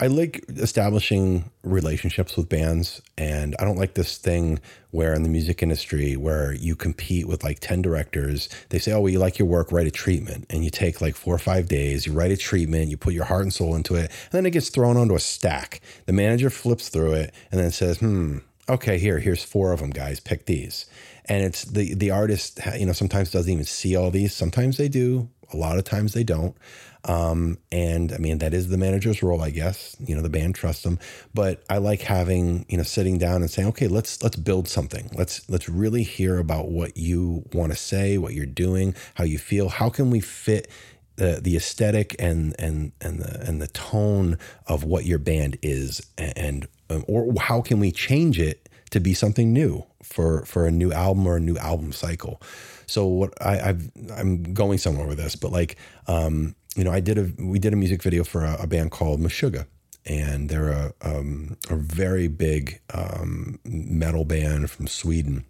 I like establishing relationships with bands, and I don't like this thing where in the music industry where you compete with like ten directors. They say, "Oh, well, you like your work, write a treatment," and you take like four or five days. You write a treatment, you put your heart and soul into it, and then it gets thrown onto a stack. The manager flips through it and then says, "Hmm." Okay, here, here's four of them, guys. Pick these, and it's the the artist. You know, sometimes doesn't even see all these. Sometimes they do. A lot of times they don't. Um, and I mean, that is the manager's role, I guess. You know, the band trusts them. But I like having, you know, sitting down and saying, okay, let's let's build something. Let's let's really hear about what you want to say, what you're doing, how you feel. How can we fit the the aesthetic and and and the and the tone of what your band is and um, or how can we change it to be something new for for a new album or a new album cycle so what I, I've I'm going somewhere with this but like um you know I did a we did a music video for a, a band called Meshuggah and they're a um, a very big um, metal band from Sweden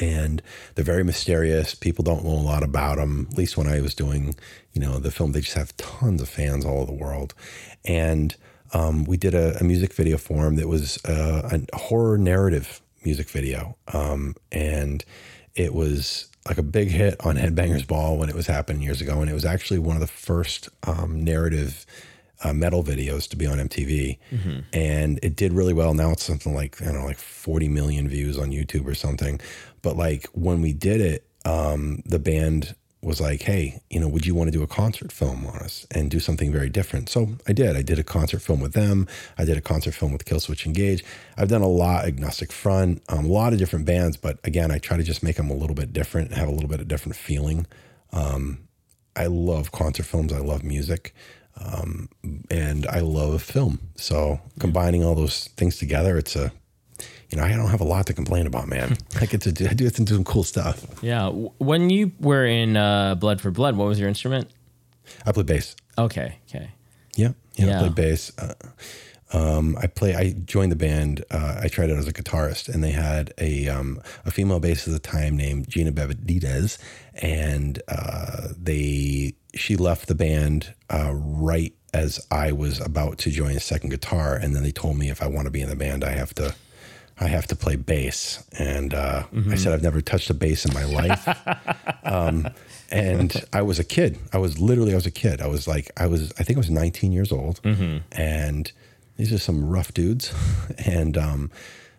and they're very mysterious. People don't know a lot about them. At least when I was doing, you know, the film, they just have tons of fans all over the world. And um, we did a, a music video for him that was uh, a horror narrative music video, um, and it was like a big hit on Headbangers Ball when it was happening years ago, and it was actually one of the first um, narrative. Uh, metal videos to be on MTV, Mhm. and it did really well. Now it's something like I don't know, like 40 million views on YouTube or something. But like when we did it, um, the band was like, "Hey, you know, would you want to do a concert film on us and do something very different?" So I did. I did a concert film with them. I did a concert film with Killswitch Engage. I've done a lot, Agnostic Front, um, a lot of different bands. But again, I try to just make them a little bit different, have a little bit of different feeling. Um, I love concert films. I love music. Um, and I love film. So combining all those things together, it's a, you know, I don't have a lot to complain about, man. I get to do, I do get to do some cool stuff. Yeah. When you were in uh, Blood for Blood, what was your instrument? I play bass. Okay. Okay. Yeah, yeah, Yeah. I play bass. Uh, um, I play. I joined the band. Uh, I tried out as a guitarist, and they had a um, a female bassist at the time named Gina Bevedidez, and uh, they she left the band uh, right as I was about to join a second guitar, and then they told me if I want to be in the band, I have to. I have to play bass, and uh, I said I've never touched a bass in my life. um, and I was a kid. I was literally, I was a kid. I was like, I was, I think I was 19 years old, and these are some rough dudes. And, um,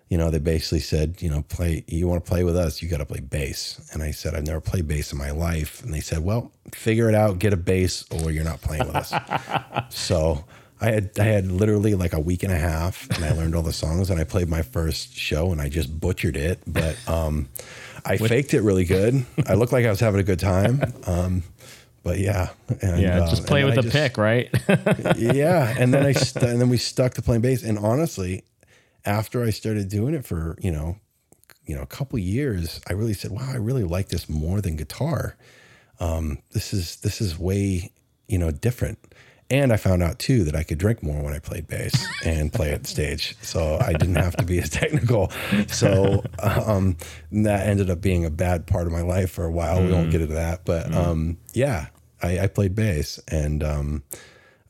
you know, they basically said, you know, play, you want to play with us, you got to play bass. And I said, I've never played bass in my life. And they said, well, figure it out, get a bass, or you're not playing with us. so I had, I had literally like a week and a half, and I learned all the songs, and I played my first show, and I just butchered it. But um, I faked it really good. I looked like I was having a good time. Um, but yeah, and, Yeah, uh, just play and with then the just- pick, right? yeah, and then I st- and then we stuck to playing bass. And honestly, after I started doing it for you know, you know, a couple years, I really said, "Wow, I really like this more than guitar. Um, this is this is way you know different." And I found out too that I could drink more when I played bass and play at the stage, so I didn't have to be as technical. So um, that ended up being a bad part of my life for a while. We won't get into that, but um, yeah, I, I played bass and um,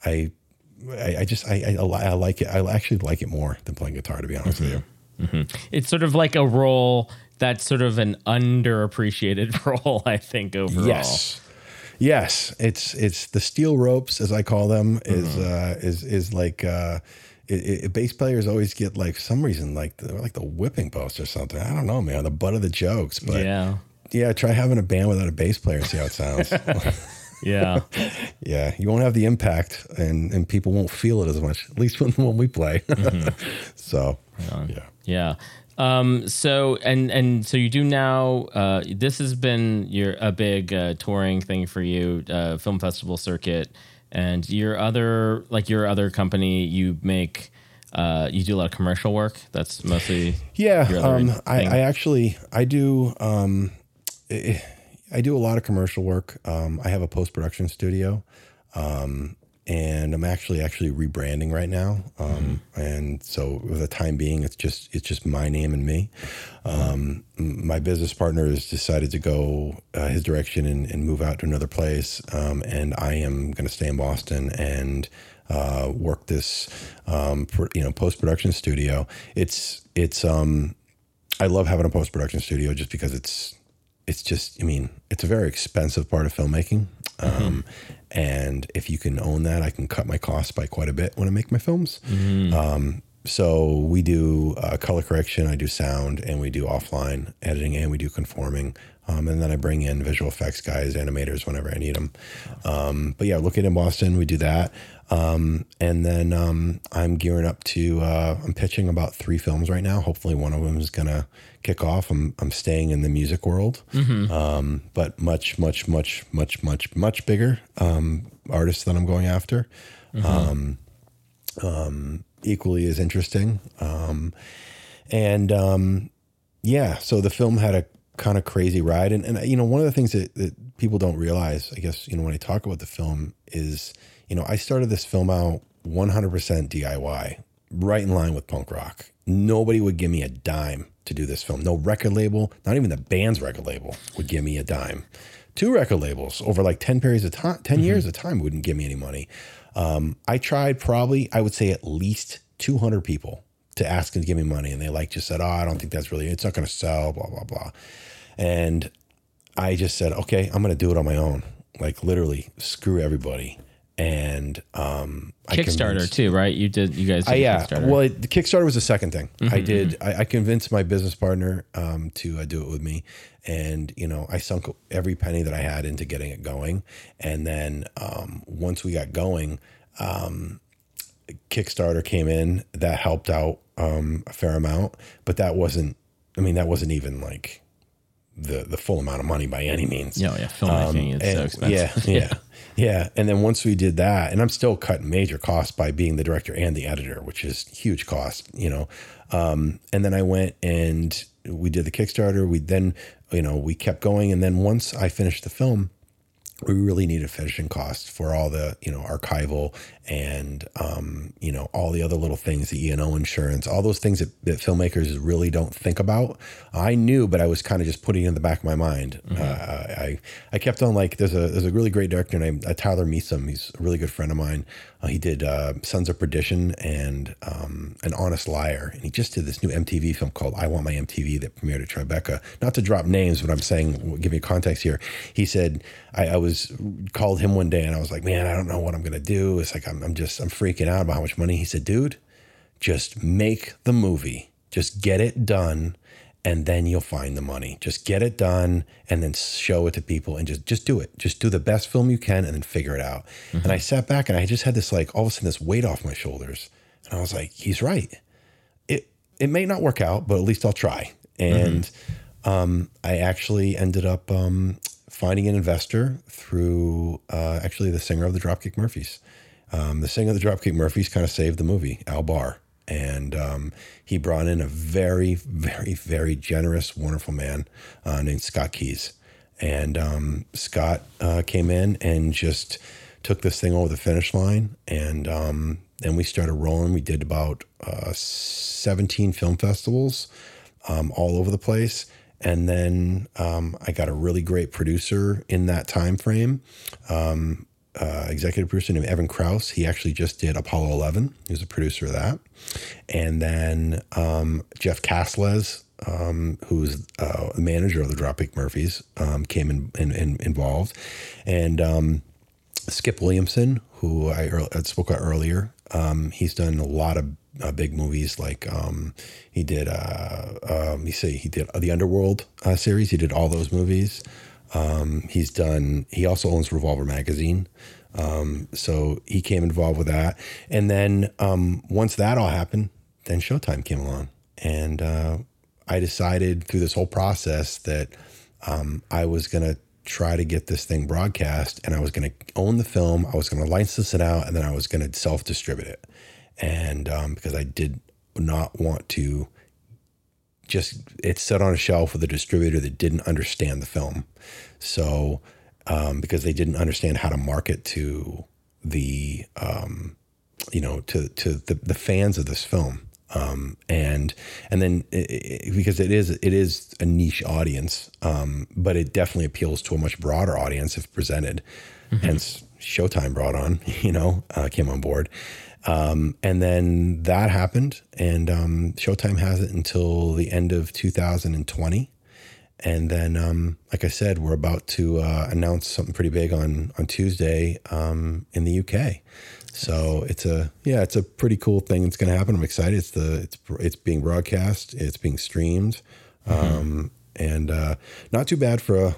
I, I, I just I, I, I like it. I actually like it more than playing guitar, to be honest with you. it's sort of like a role that's sort of an underappreciated role, I think, overall. Yes. Yes, it's it's the steel ropes, as I call them, is uh, is is like uh, it, it, bass players always get like some reason like the, like the whipping post or something. I don't know, man, the butt of the jokes. But yeah, Yeah. try having a band without a bass player and see how it sounds. Yeah. yeah, you won't have the impact, and and people won't feel it as much. At least when when we play. so yeah. Yeah. Um, so and and so you do now. Uh, this has been your a big uh, touring thing for you, uh, film festival circuit, and your other like your other company. You make uh, you do a lot of commercial work. That's mostly Yeah, your other um, I. I actually I do um, I, I do a lot of commercial work. Um, I have a post production studio, um, and I'm actually actually rebranding right now. Um, And so, for the time being, it's just it's just my name and me. Um, my business partner has decided to go uh, his direction and, and move out to another place, um, and I am going to stay in Boston and uh, work this um, pr- you know post production studio. It's it's um, I love having a post production studio just because it's it's just I mean it's a very expensive part of filmmaking. Um, and if you can own that, I can cut my costs by quite a bit when I make my films. Um, so we do uh, color correction, I do sound, and we do offline editing, and we do conforming. Um, and then I bring in visual effects guys, animators whenever I need them. Um, but yeah, looking in Boston, we do that. Um, and then um, I'm gearing up to. Uh, I'm pitching about three films right now. Hopefully, one of them is gonna kick off. I'm I'm staying in the music world, um, but much, much, much, much, much, much bigger um, artists that I'm going after. Um, um, equally as interesting. Um, and um, yeah, so the film had a kind of crazy ride. And, and you know, one of the things that, that people don't realize, I guess, you know, when I talk about the film is, you know, I started this film out 100% DIY, right in line with punk rock. Nobody would give me a dime to do this film. No record label, not even the band's record label would give me a dime. Two record labels over like 10 periods of time, 10 years of time wouldn't give me any money. Um, I tried probably, I would say at least 200 people to ask and give me money. And they like just said, Oh, I don't think that's really, it's not going to sell, blah, blah, blah. And I just said, okay, I'm going to do it on my own. Like literally screw everybody. And, um, Kickstarter convinced- too, right? You did. You guys. Did uh, yeah. Kickstarter. Well, it, the Kickstarter was the second thing. Mm-hmm, I did. I, I convinced my business partner um, to uh, do it with me, and you know, I sunk every penny that I had into getting it going. And then um, once we got going, um, Kickstarter came in. That helped out um, a fair amount, but that wasn't. I mean, that wasn't even like the the full amount of money by any means. Yeah, yeah, filmmaking is so expensive. Yeah, yeah, yeah. And then once we did that, and I'm still cutting major costs by being the director and the editor, which is huge cost, you know. Um, and then I went and we did the Kickstarter. We then, you know, we kept going, and then once I finished the film, we really needed finishing costs for all the you know archival and um, you know all the other little things the E&O insurance all those things that, that filmmakers really don't think about. I knew but I was kind of just putting it in the back of my mind. Mm-hmm. uh, I I kept on like there's a there's a really great director named uh, Tyler Measom he's a really good friend of mine. Uh, he did uh, Sons of Perdition and um, An Honest Liar. And he just did this new MTV film called I Want My MTV that premiered at Tribeca. Not to drop names but I'm saying give me context here. He said I, I was called him one day and I was like man I don't know what I'm gonna do. It's like I'm I'm, just I'm freaking out about how much money. He said, dude, just make the movie. Just get it done and then you'll find the money. Just get it done and then show it to people and just just do it. Just do the best film you can and then figure it out. Mm-hmm. And I sat back and I just had this like all of a sudden this weight off my shoulders. And I was like, he's right. It it may not work out, but at least I'll try. And mm-hmm. um, I actually ended up um, finding an investor through uh, actually the singer of the Dropkick Murphys. Um, the singer of the Dropkick Murphys kind of saved the movie, Al Barr. And um, he brought in a very, very, very generous, wonderful man uh, named Scott Keys. And um, Scott uh, came in and just took this thing over the finish line. And um, then we started rolling. We did about uh, 17 film festivals um, all over the place and then um, I got a really great producer in that time frame. Um, uh, executive producer named Evan Krauss. He actually just did Apollo 11. He was a producer of that. And then um, Jeff Castelaz, um, who's uh, the manager of the Dropkick Murphys, um, came in, in, in, involved. And um, Skip Williamson, who I, I spoke about earlier, um, he's done a lot of uh, big movies like um, he did. Uh, um, you see, he did the Underworld uh, series. He did all those movies. Um, he's done. He also owns Revolver magazine, um, so he came involved with that. And then um, once that all happened, then Showtime came along, and uh, I decided through this whole process that um, I was going to try to get this thing broadcast, and I was going to own the film. I was going to license it out, and then I was going to self distribute it. And um, because I did not want to just it set on a shelf with a distributor that didn't understand the film. So um, because they didn't understand how to market to the um, you know to to the, the fans of this film. Um, and and then it, it, because it is it is a niche audience, um, but it definitely appeals to a much broader audience if presented. Mm-hmm. Hence, Showtime brought on, you know, uh, came on board, um, and then that happened, and um, Showtime has it until the end of 2020. And then, um, like I said, we're about to uh, announce something pretty big on on Tuesday um, in the UK. So it's a yeah, it's a pretty cool thing. that's going to happen. I'm excited. It's the it's it's being broadcast. It's being streamed, mm-hmm. Um, and uh, not too bad for a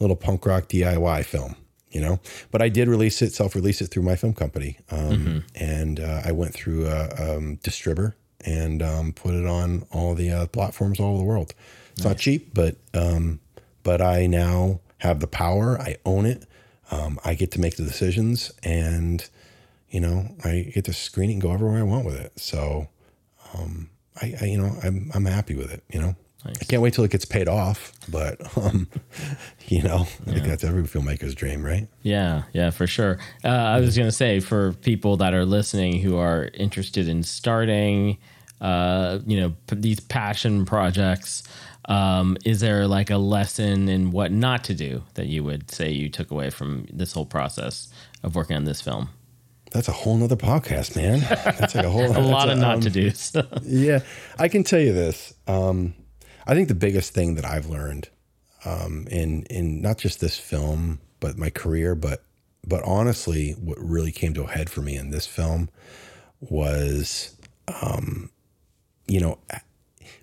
little punk rock DIY film you know. But I did release it, self release it through my film company, um, mm-hmm. and uh, I went through a um, distributor and um, put it on all the uh, platforms all over the world. It's nice. not cheap, but um, but I now have the power. I own it. Um, I get to make the decisions, and you know, I get to screen it and go everywhere I want with it. So, um, I, I you know, I'm I'm happy with it. You know. Nice. I can't wait till it gets paid off, but um, you know, I yeah. think that's every filmmaker's dream, right? Yeah, yeah, for sure. Uh, I was going to say for people that are listening who are interested in starting, uh, you know, p- these passion projects, um, is there like a lesson in what not to do that you would say you took away from this whole process of working on this film? That's a whole nother podcast, man. That's like a whole a lot of a, not um, to do's. yeah, I can tell you this. Um, I think the biggest thing that I've learned um, in in not just this film, but my career, but but honestly, what really came to a head for me in this film was, um, you know,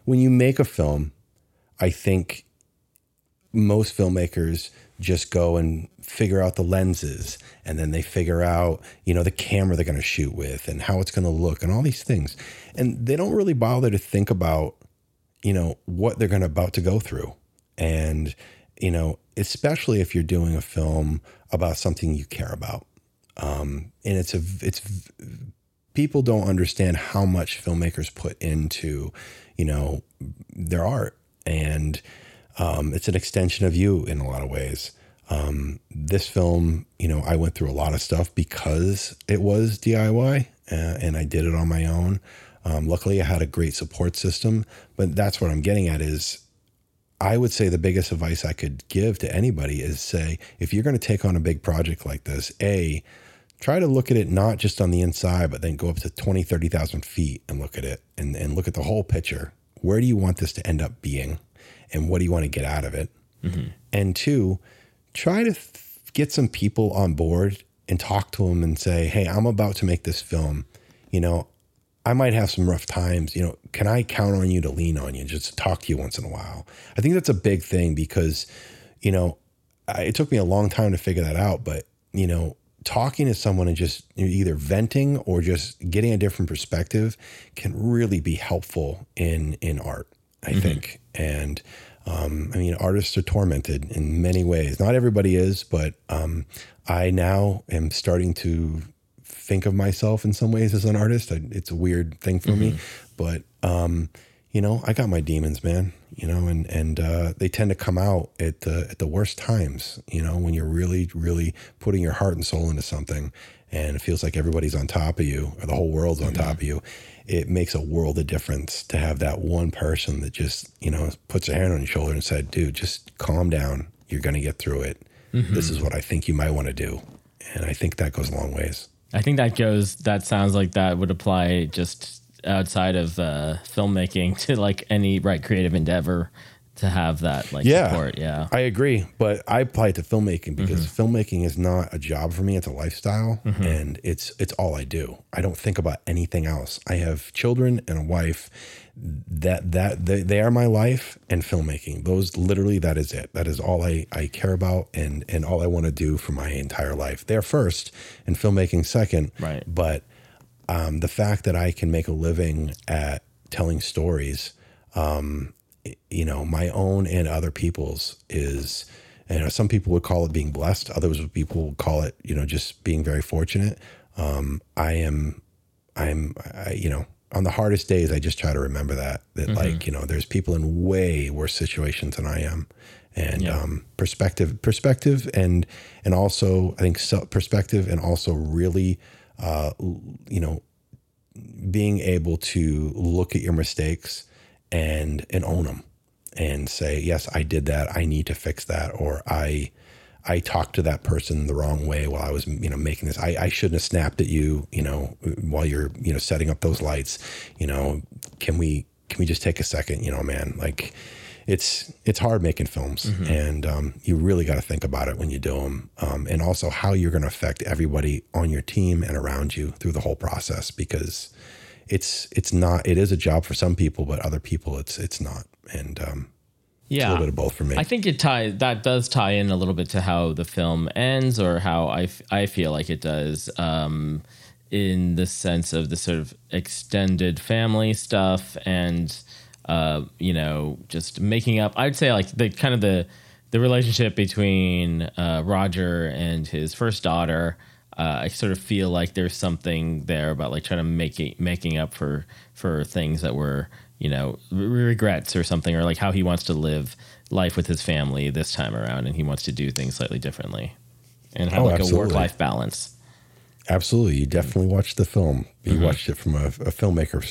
when you make a film, I think most filmmakers just go and figure out the lenses and then they figure out you know the camera they're going to shoot with and how it's going to look and all these things. And they don't really bother to think about you know, what they're going to about to go through. And, you know, especially if you're doing a film about something you care about. Um, and it's a, it's, people don't understand how much filmmakers put into, you know, their art. And um, it's an extension of you in a lot of ways. Um, this film, you know, I went through a lot of stuff because it was DIY uh, and I did it on my own. Um, luckily, I had a great support system, but that's what I'm getting at is I would say the biggest advice I could give to anybody is say, if you're going to take on a big project like this, A, try to look at it not just on the inside, but then go up to 20, 30,000 feet and look at it and, and look at the whole picture. Where do you want this to end up being? And what do you want to get out of it? Mm-hmm. And two, try to th- get some people on board and talk to them and say, hey, I'm about to make this film. You know, I might have some rough times. You know, can I count on you to lean on you, just to talk to you once in a while? I think that's a big thing because, you know, I, it took me a long time to figure that out. But, you know, talking to someone and just either venting or just getting a different perspective can really be helpful in in art, I mm-hmm. think. And um, I mean, artists are tormented in many ways. Not everybody is, but um, I now am starting to think of myself in some ways as an artist. I, it's a weird thing for mm-hmm. me, but um, you know, I got my demons, man. You know, and and uh, they tend to come out at the at the worst times. You know, when you're really really putting your heart and soul into something, and it feels like everybody's on top of you or the whole world's on mm-hmm. top of you. It makes a world of difference to have that one person that just you know puts a hand on your shoulder and said, "Dude, just calm down. You're going to get through it. Mm-hmm. This is what I think you might want to do." And I think that goes a long ways. I think that goes. That sounds like that would apply just outside of uh, filmmaking to like any right creative endeavor to have that like yeah, support. Yeah, I agree. But I apply it to filmmaking because mm-hmm. filmmaking is not a job for me; it's a lifestyle, mm-hmm. and it's it's all I do. I don't think about anything else. I have children and a wife. That that they, they are my life and filmmaking. Those literally that is it. That is all I I care about and and all I want to do for my entire life. They're first, and filmmaking second. Right. But um, the fact that I can make a living at telling stories. Um, you know, my own and other people's is, you know, some people would call it being blessed. Others people would call it, you know, just being very fortunate. Um, I am, I'm, I, you know, on the hardest days, I just try to remember that, that mm-hmm. like, you know, there's people in way worse situations than I am. And, yeah. um, perspective, perspective, and, and also I think self perspective and also really, uh, you know, being able to look at your mistakes and and own them and say yes i did that i need to fix that or i i talked to that person the wrong way while i was you know making this. I, I shouldn't have snapped at you you know while you're you know setting up those lights. You know can we can we just take a second? You know man like it's it's hard making films. Mm-hmm. and um, you really got to think about it when you do them um, and also how you're going to affect everybody on your team and around you through the whole process because it's it's not it is a job for some people, but other people it's it's not. And um, yeah, a little bit of both for me. I think it ties that does tie in a little bit to how the film ends, or how I, f- I feel like it does. Um, in the sense of the sort of extended family stuff and uh, you know just making up i'd say like the kind of the the relationship between uh, roger and his first daughter uh, I sort of feel like there's something there about like trying to make it, making up for for things that were you know regrets or something or like how he wants to live life with his family this time around and he wants to do things slightly differently and have oh, like absolutely. a work life balance. Absolutely, you definitely watched the film. You mm-hmm. watched it from a, a filmmaker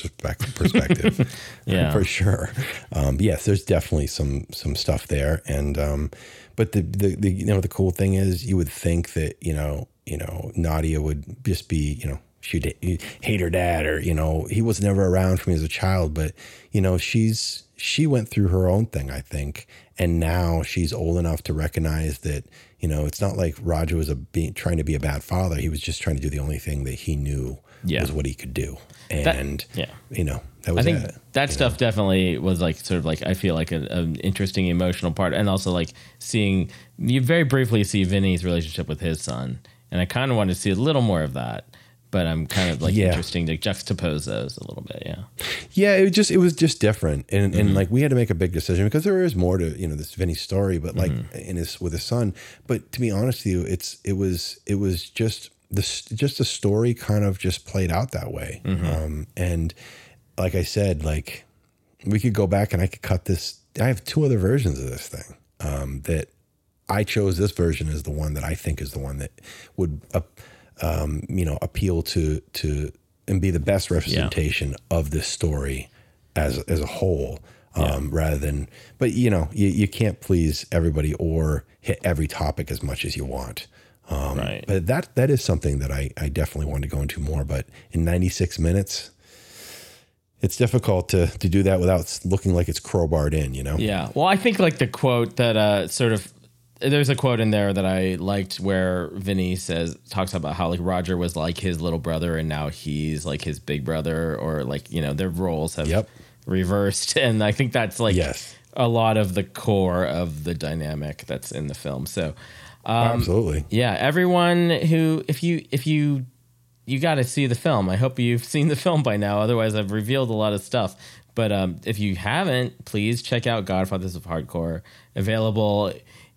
perspective, yeah, for sure. Um, yes, there's definitely some some stuff there, and um, but the, the the you know the cool thing is you would think that you know you know, Nadia would just be, you know, she'd hate her dad or, you know, he was never around for me as a child, but, you know, she's, she went through her own thing, I think. And now she's old enough to recognize that, you know, it's not like Roger was a being, trying to be a bad father. He was just trying to do the only thing that he knew yeah. was what he could do. And, that, yeah. you know, that was I think that stuff know. definitely was like sort of like I feel like an interesting emotional part, and also like seeing you very briefly see Vinnie's relationship with his son, and I kind of wanted to see a little more of that. But I'm kind of like yeah. interesting to juxtapose those a little bit, yeah. Yeah, it was just it was just different, and mm-hmm. and like we had to make a big decision because there is more to you know this Vinnie story, but like mm-hmm. in his with his son. But to be honest with you, it's it was it was just this just the story kind of just played out that way, mm-hmm. um, and like I said, like we could go back and I could cut this. I have two other versions of this thing um, that I chose this version as the one that I think is the one that would, uh, um, you know, appeal to to and be the best representation of this story as as a whole, um, rather than. But you know, you, you can't please everybody or hit every topic as much as you want. Um, Right. But that that is something that I I definitely want to go into more. But in 96 minutes. It's difficult to, to do that without looking like it's crowbarred in, you know? Yeah. Well, I think like the quote that uh sort of there's a quote in there that I liked where Vinnie says talks about how like Roger was like his little brother and now he's like his big brother or like, you know, their roles have Yep. reversed and I think that's like Yes. a lot of the core of the dynamic that's in the film. So um, Absolutely. yeah, everyone who if you if you you got to see the film. I hope you've seen the film by now. Otherwise, I've revealed a lot of stuff. But um, if you haven't, please check out Godfathers of Hardcore. Available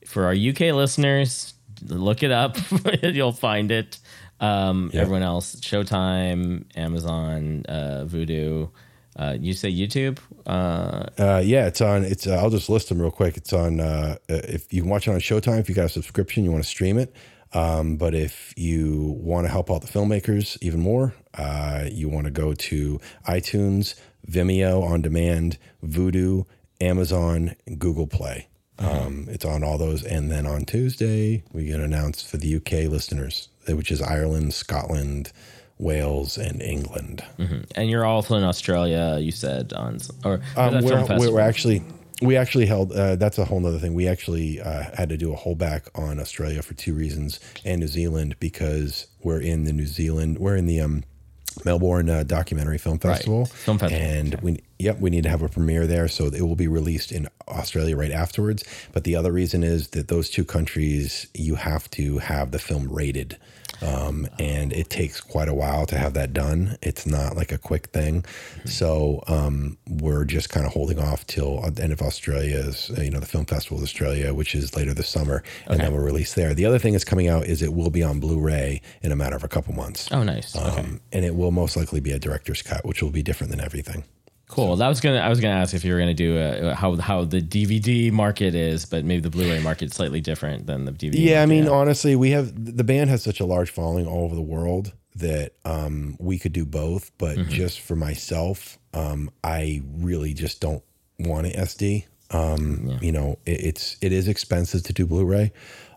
for our UK listeners. Look it up. You'll find it. Um, Yep. Everyone else, Showtime, Amazon, uh, Vudu. Uh, you say YouTube? Uh, Uh, yeah, it's on. It's. Uh, I'll just list them real quick. It's on. Uh, if you can watch it on Showtime, if you got a subscription, you want to stream it. Um, but if you want to help out the filmmakers even more, uh, you want to go to iTunes, Vimeo on demand, Vudu, Amazon, Google Play. Um, it's on all those. And then on Tuesday, we get announced for the UK listeners, which is Ireland, Scotland, Wales, and England. and you're also in Australia. You said on or, Um, we're, we're, we're actually we actually held uh, that's a whole nother thing we actually uh, had to do a holdback on australia for two reasons and new zealand because we're in the new zealand we're in the um, melbourne uh, documentary film Right. festival. Film festival, and we yep we need to have a premiere there. So it will be released in australia right afterwards. But the other reason is that those two countries you have to have the film rated um, and it takes quite a while to have that done. It's not like a quick thing, so um, we're just kind of holding off till the end of Australia's, uh, you know, the film festival of Australia, which is later this summer, and then we'll release there. The other thing that's coming out is it will be on Blu-ray in a matter of a couple months. Oh, nice. Okay. Um, and it will most likely be a director's cut, which will be different than everything. Cool. That was gonna. I was gonna ask if you were gonna do a, how how the DVD market is, but maybe the Blu-ray market is slightly different than the DVD. Yeah, I mean, honestly, we have the band has such a large following all over the world that um, we could do both. But Mm-hmm. just for myself, um, I really just don't want an SD. Um, You know, it, it's it is expensive to do Blu-ray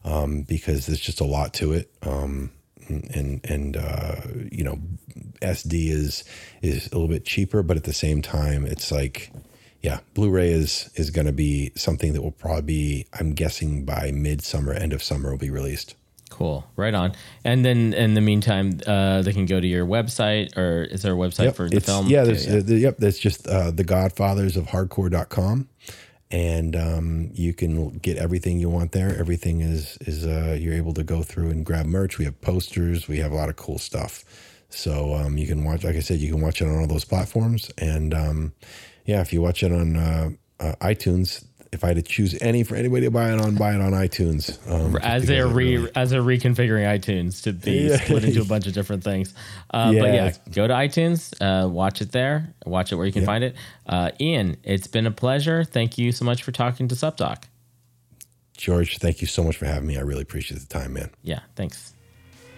um, because there's just a lot to it. Um, and and uh, you know, SD is is a little bit cheaper, but at the same time, it's like yeah, Blu-ray is is going to be something that will probably be, I'm guessing, by midsummer, end of summer, will be released. Cool. Right on. And then in the meantime, uh, they can go to your website, or is there a website Yep, for the film? Yeah, there's, Uh, the, yep, that's just uh, the Godfathers of Hardcore.com. And um, you can get everything you want there. Everything is is uh, you're able to go through and grab merch. We have posters. We have a lot of cool stuff. So um, you can watch, like I said, you can watch it on all those platforms. And um, yeah, if you watch it on uh, uh, iTunes, if I had to choose any for anybody to buy it on, buy it on iTunes. Um, as they're re really- as they're reconfiguring iTunes to be Yeah. split into a bunch of different things. Uh, But Yeah. yeah, go to iTunes, uh, watch it there, watch it where you can find it. Uh, Ian, it's been a pleasure. Thank you so much for talking to SupDoc. George, thank you so much for having me. I really appreciate the time, man. Yeah, thanks.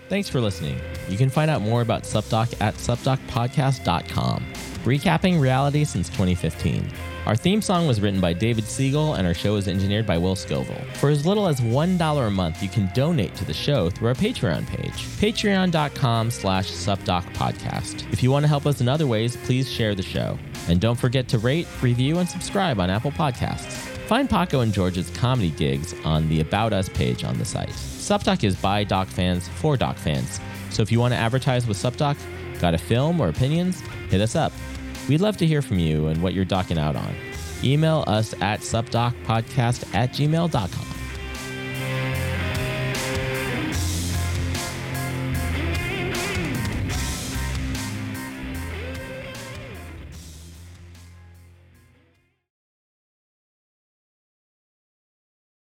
Thanks for listening. You can find out more about SupDoc at supdocpodcast.com, recapping reality since 2015. Our theme song was written by David Siegel, and our show is engineered by Will Scoville. For as little as $1 a month, you can donate to the show through our Patreon page, patreon.com slash supdocpodcast. If you want to help us in other ways, please share the show. And don't forget to rate, review, and subscribe on Apple Podcasts. Find Paco and George's comedy gigs on the About Us page on the site. SupDoc is by Doc fans for Doc fans. So if you want to advertise with SupDoc, got a film or opinions, hit us up. We'd love to hear from you and what you're docking out on. Email us at supdocpodcast at gmail.com.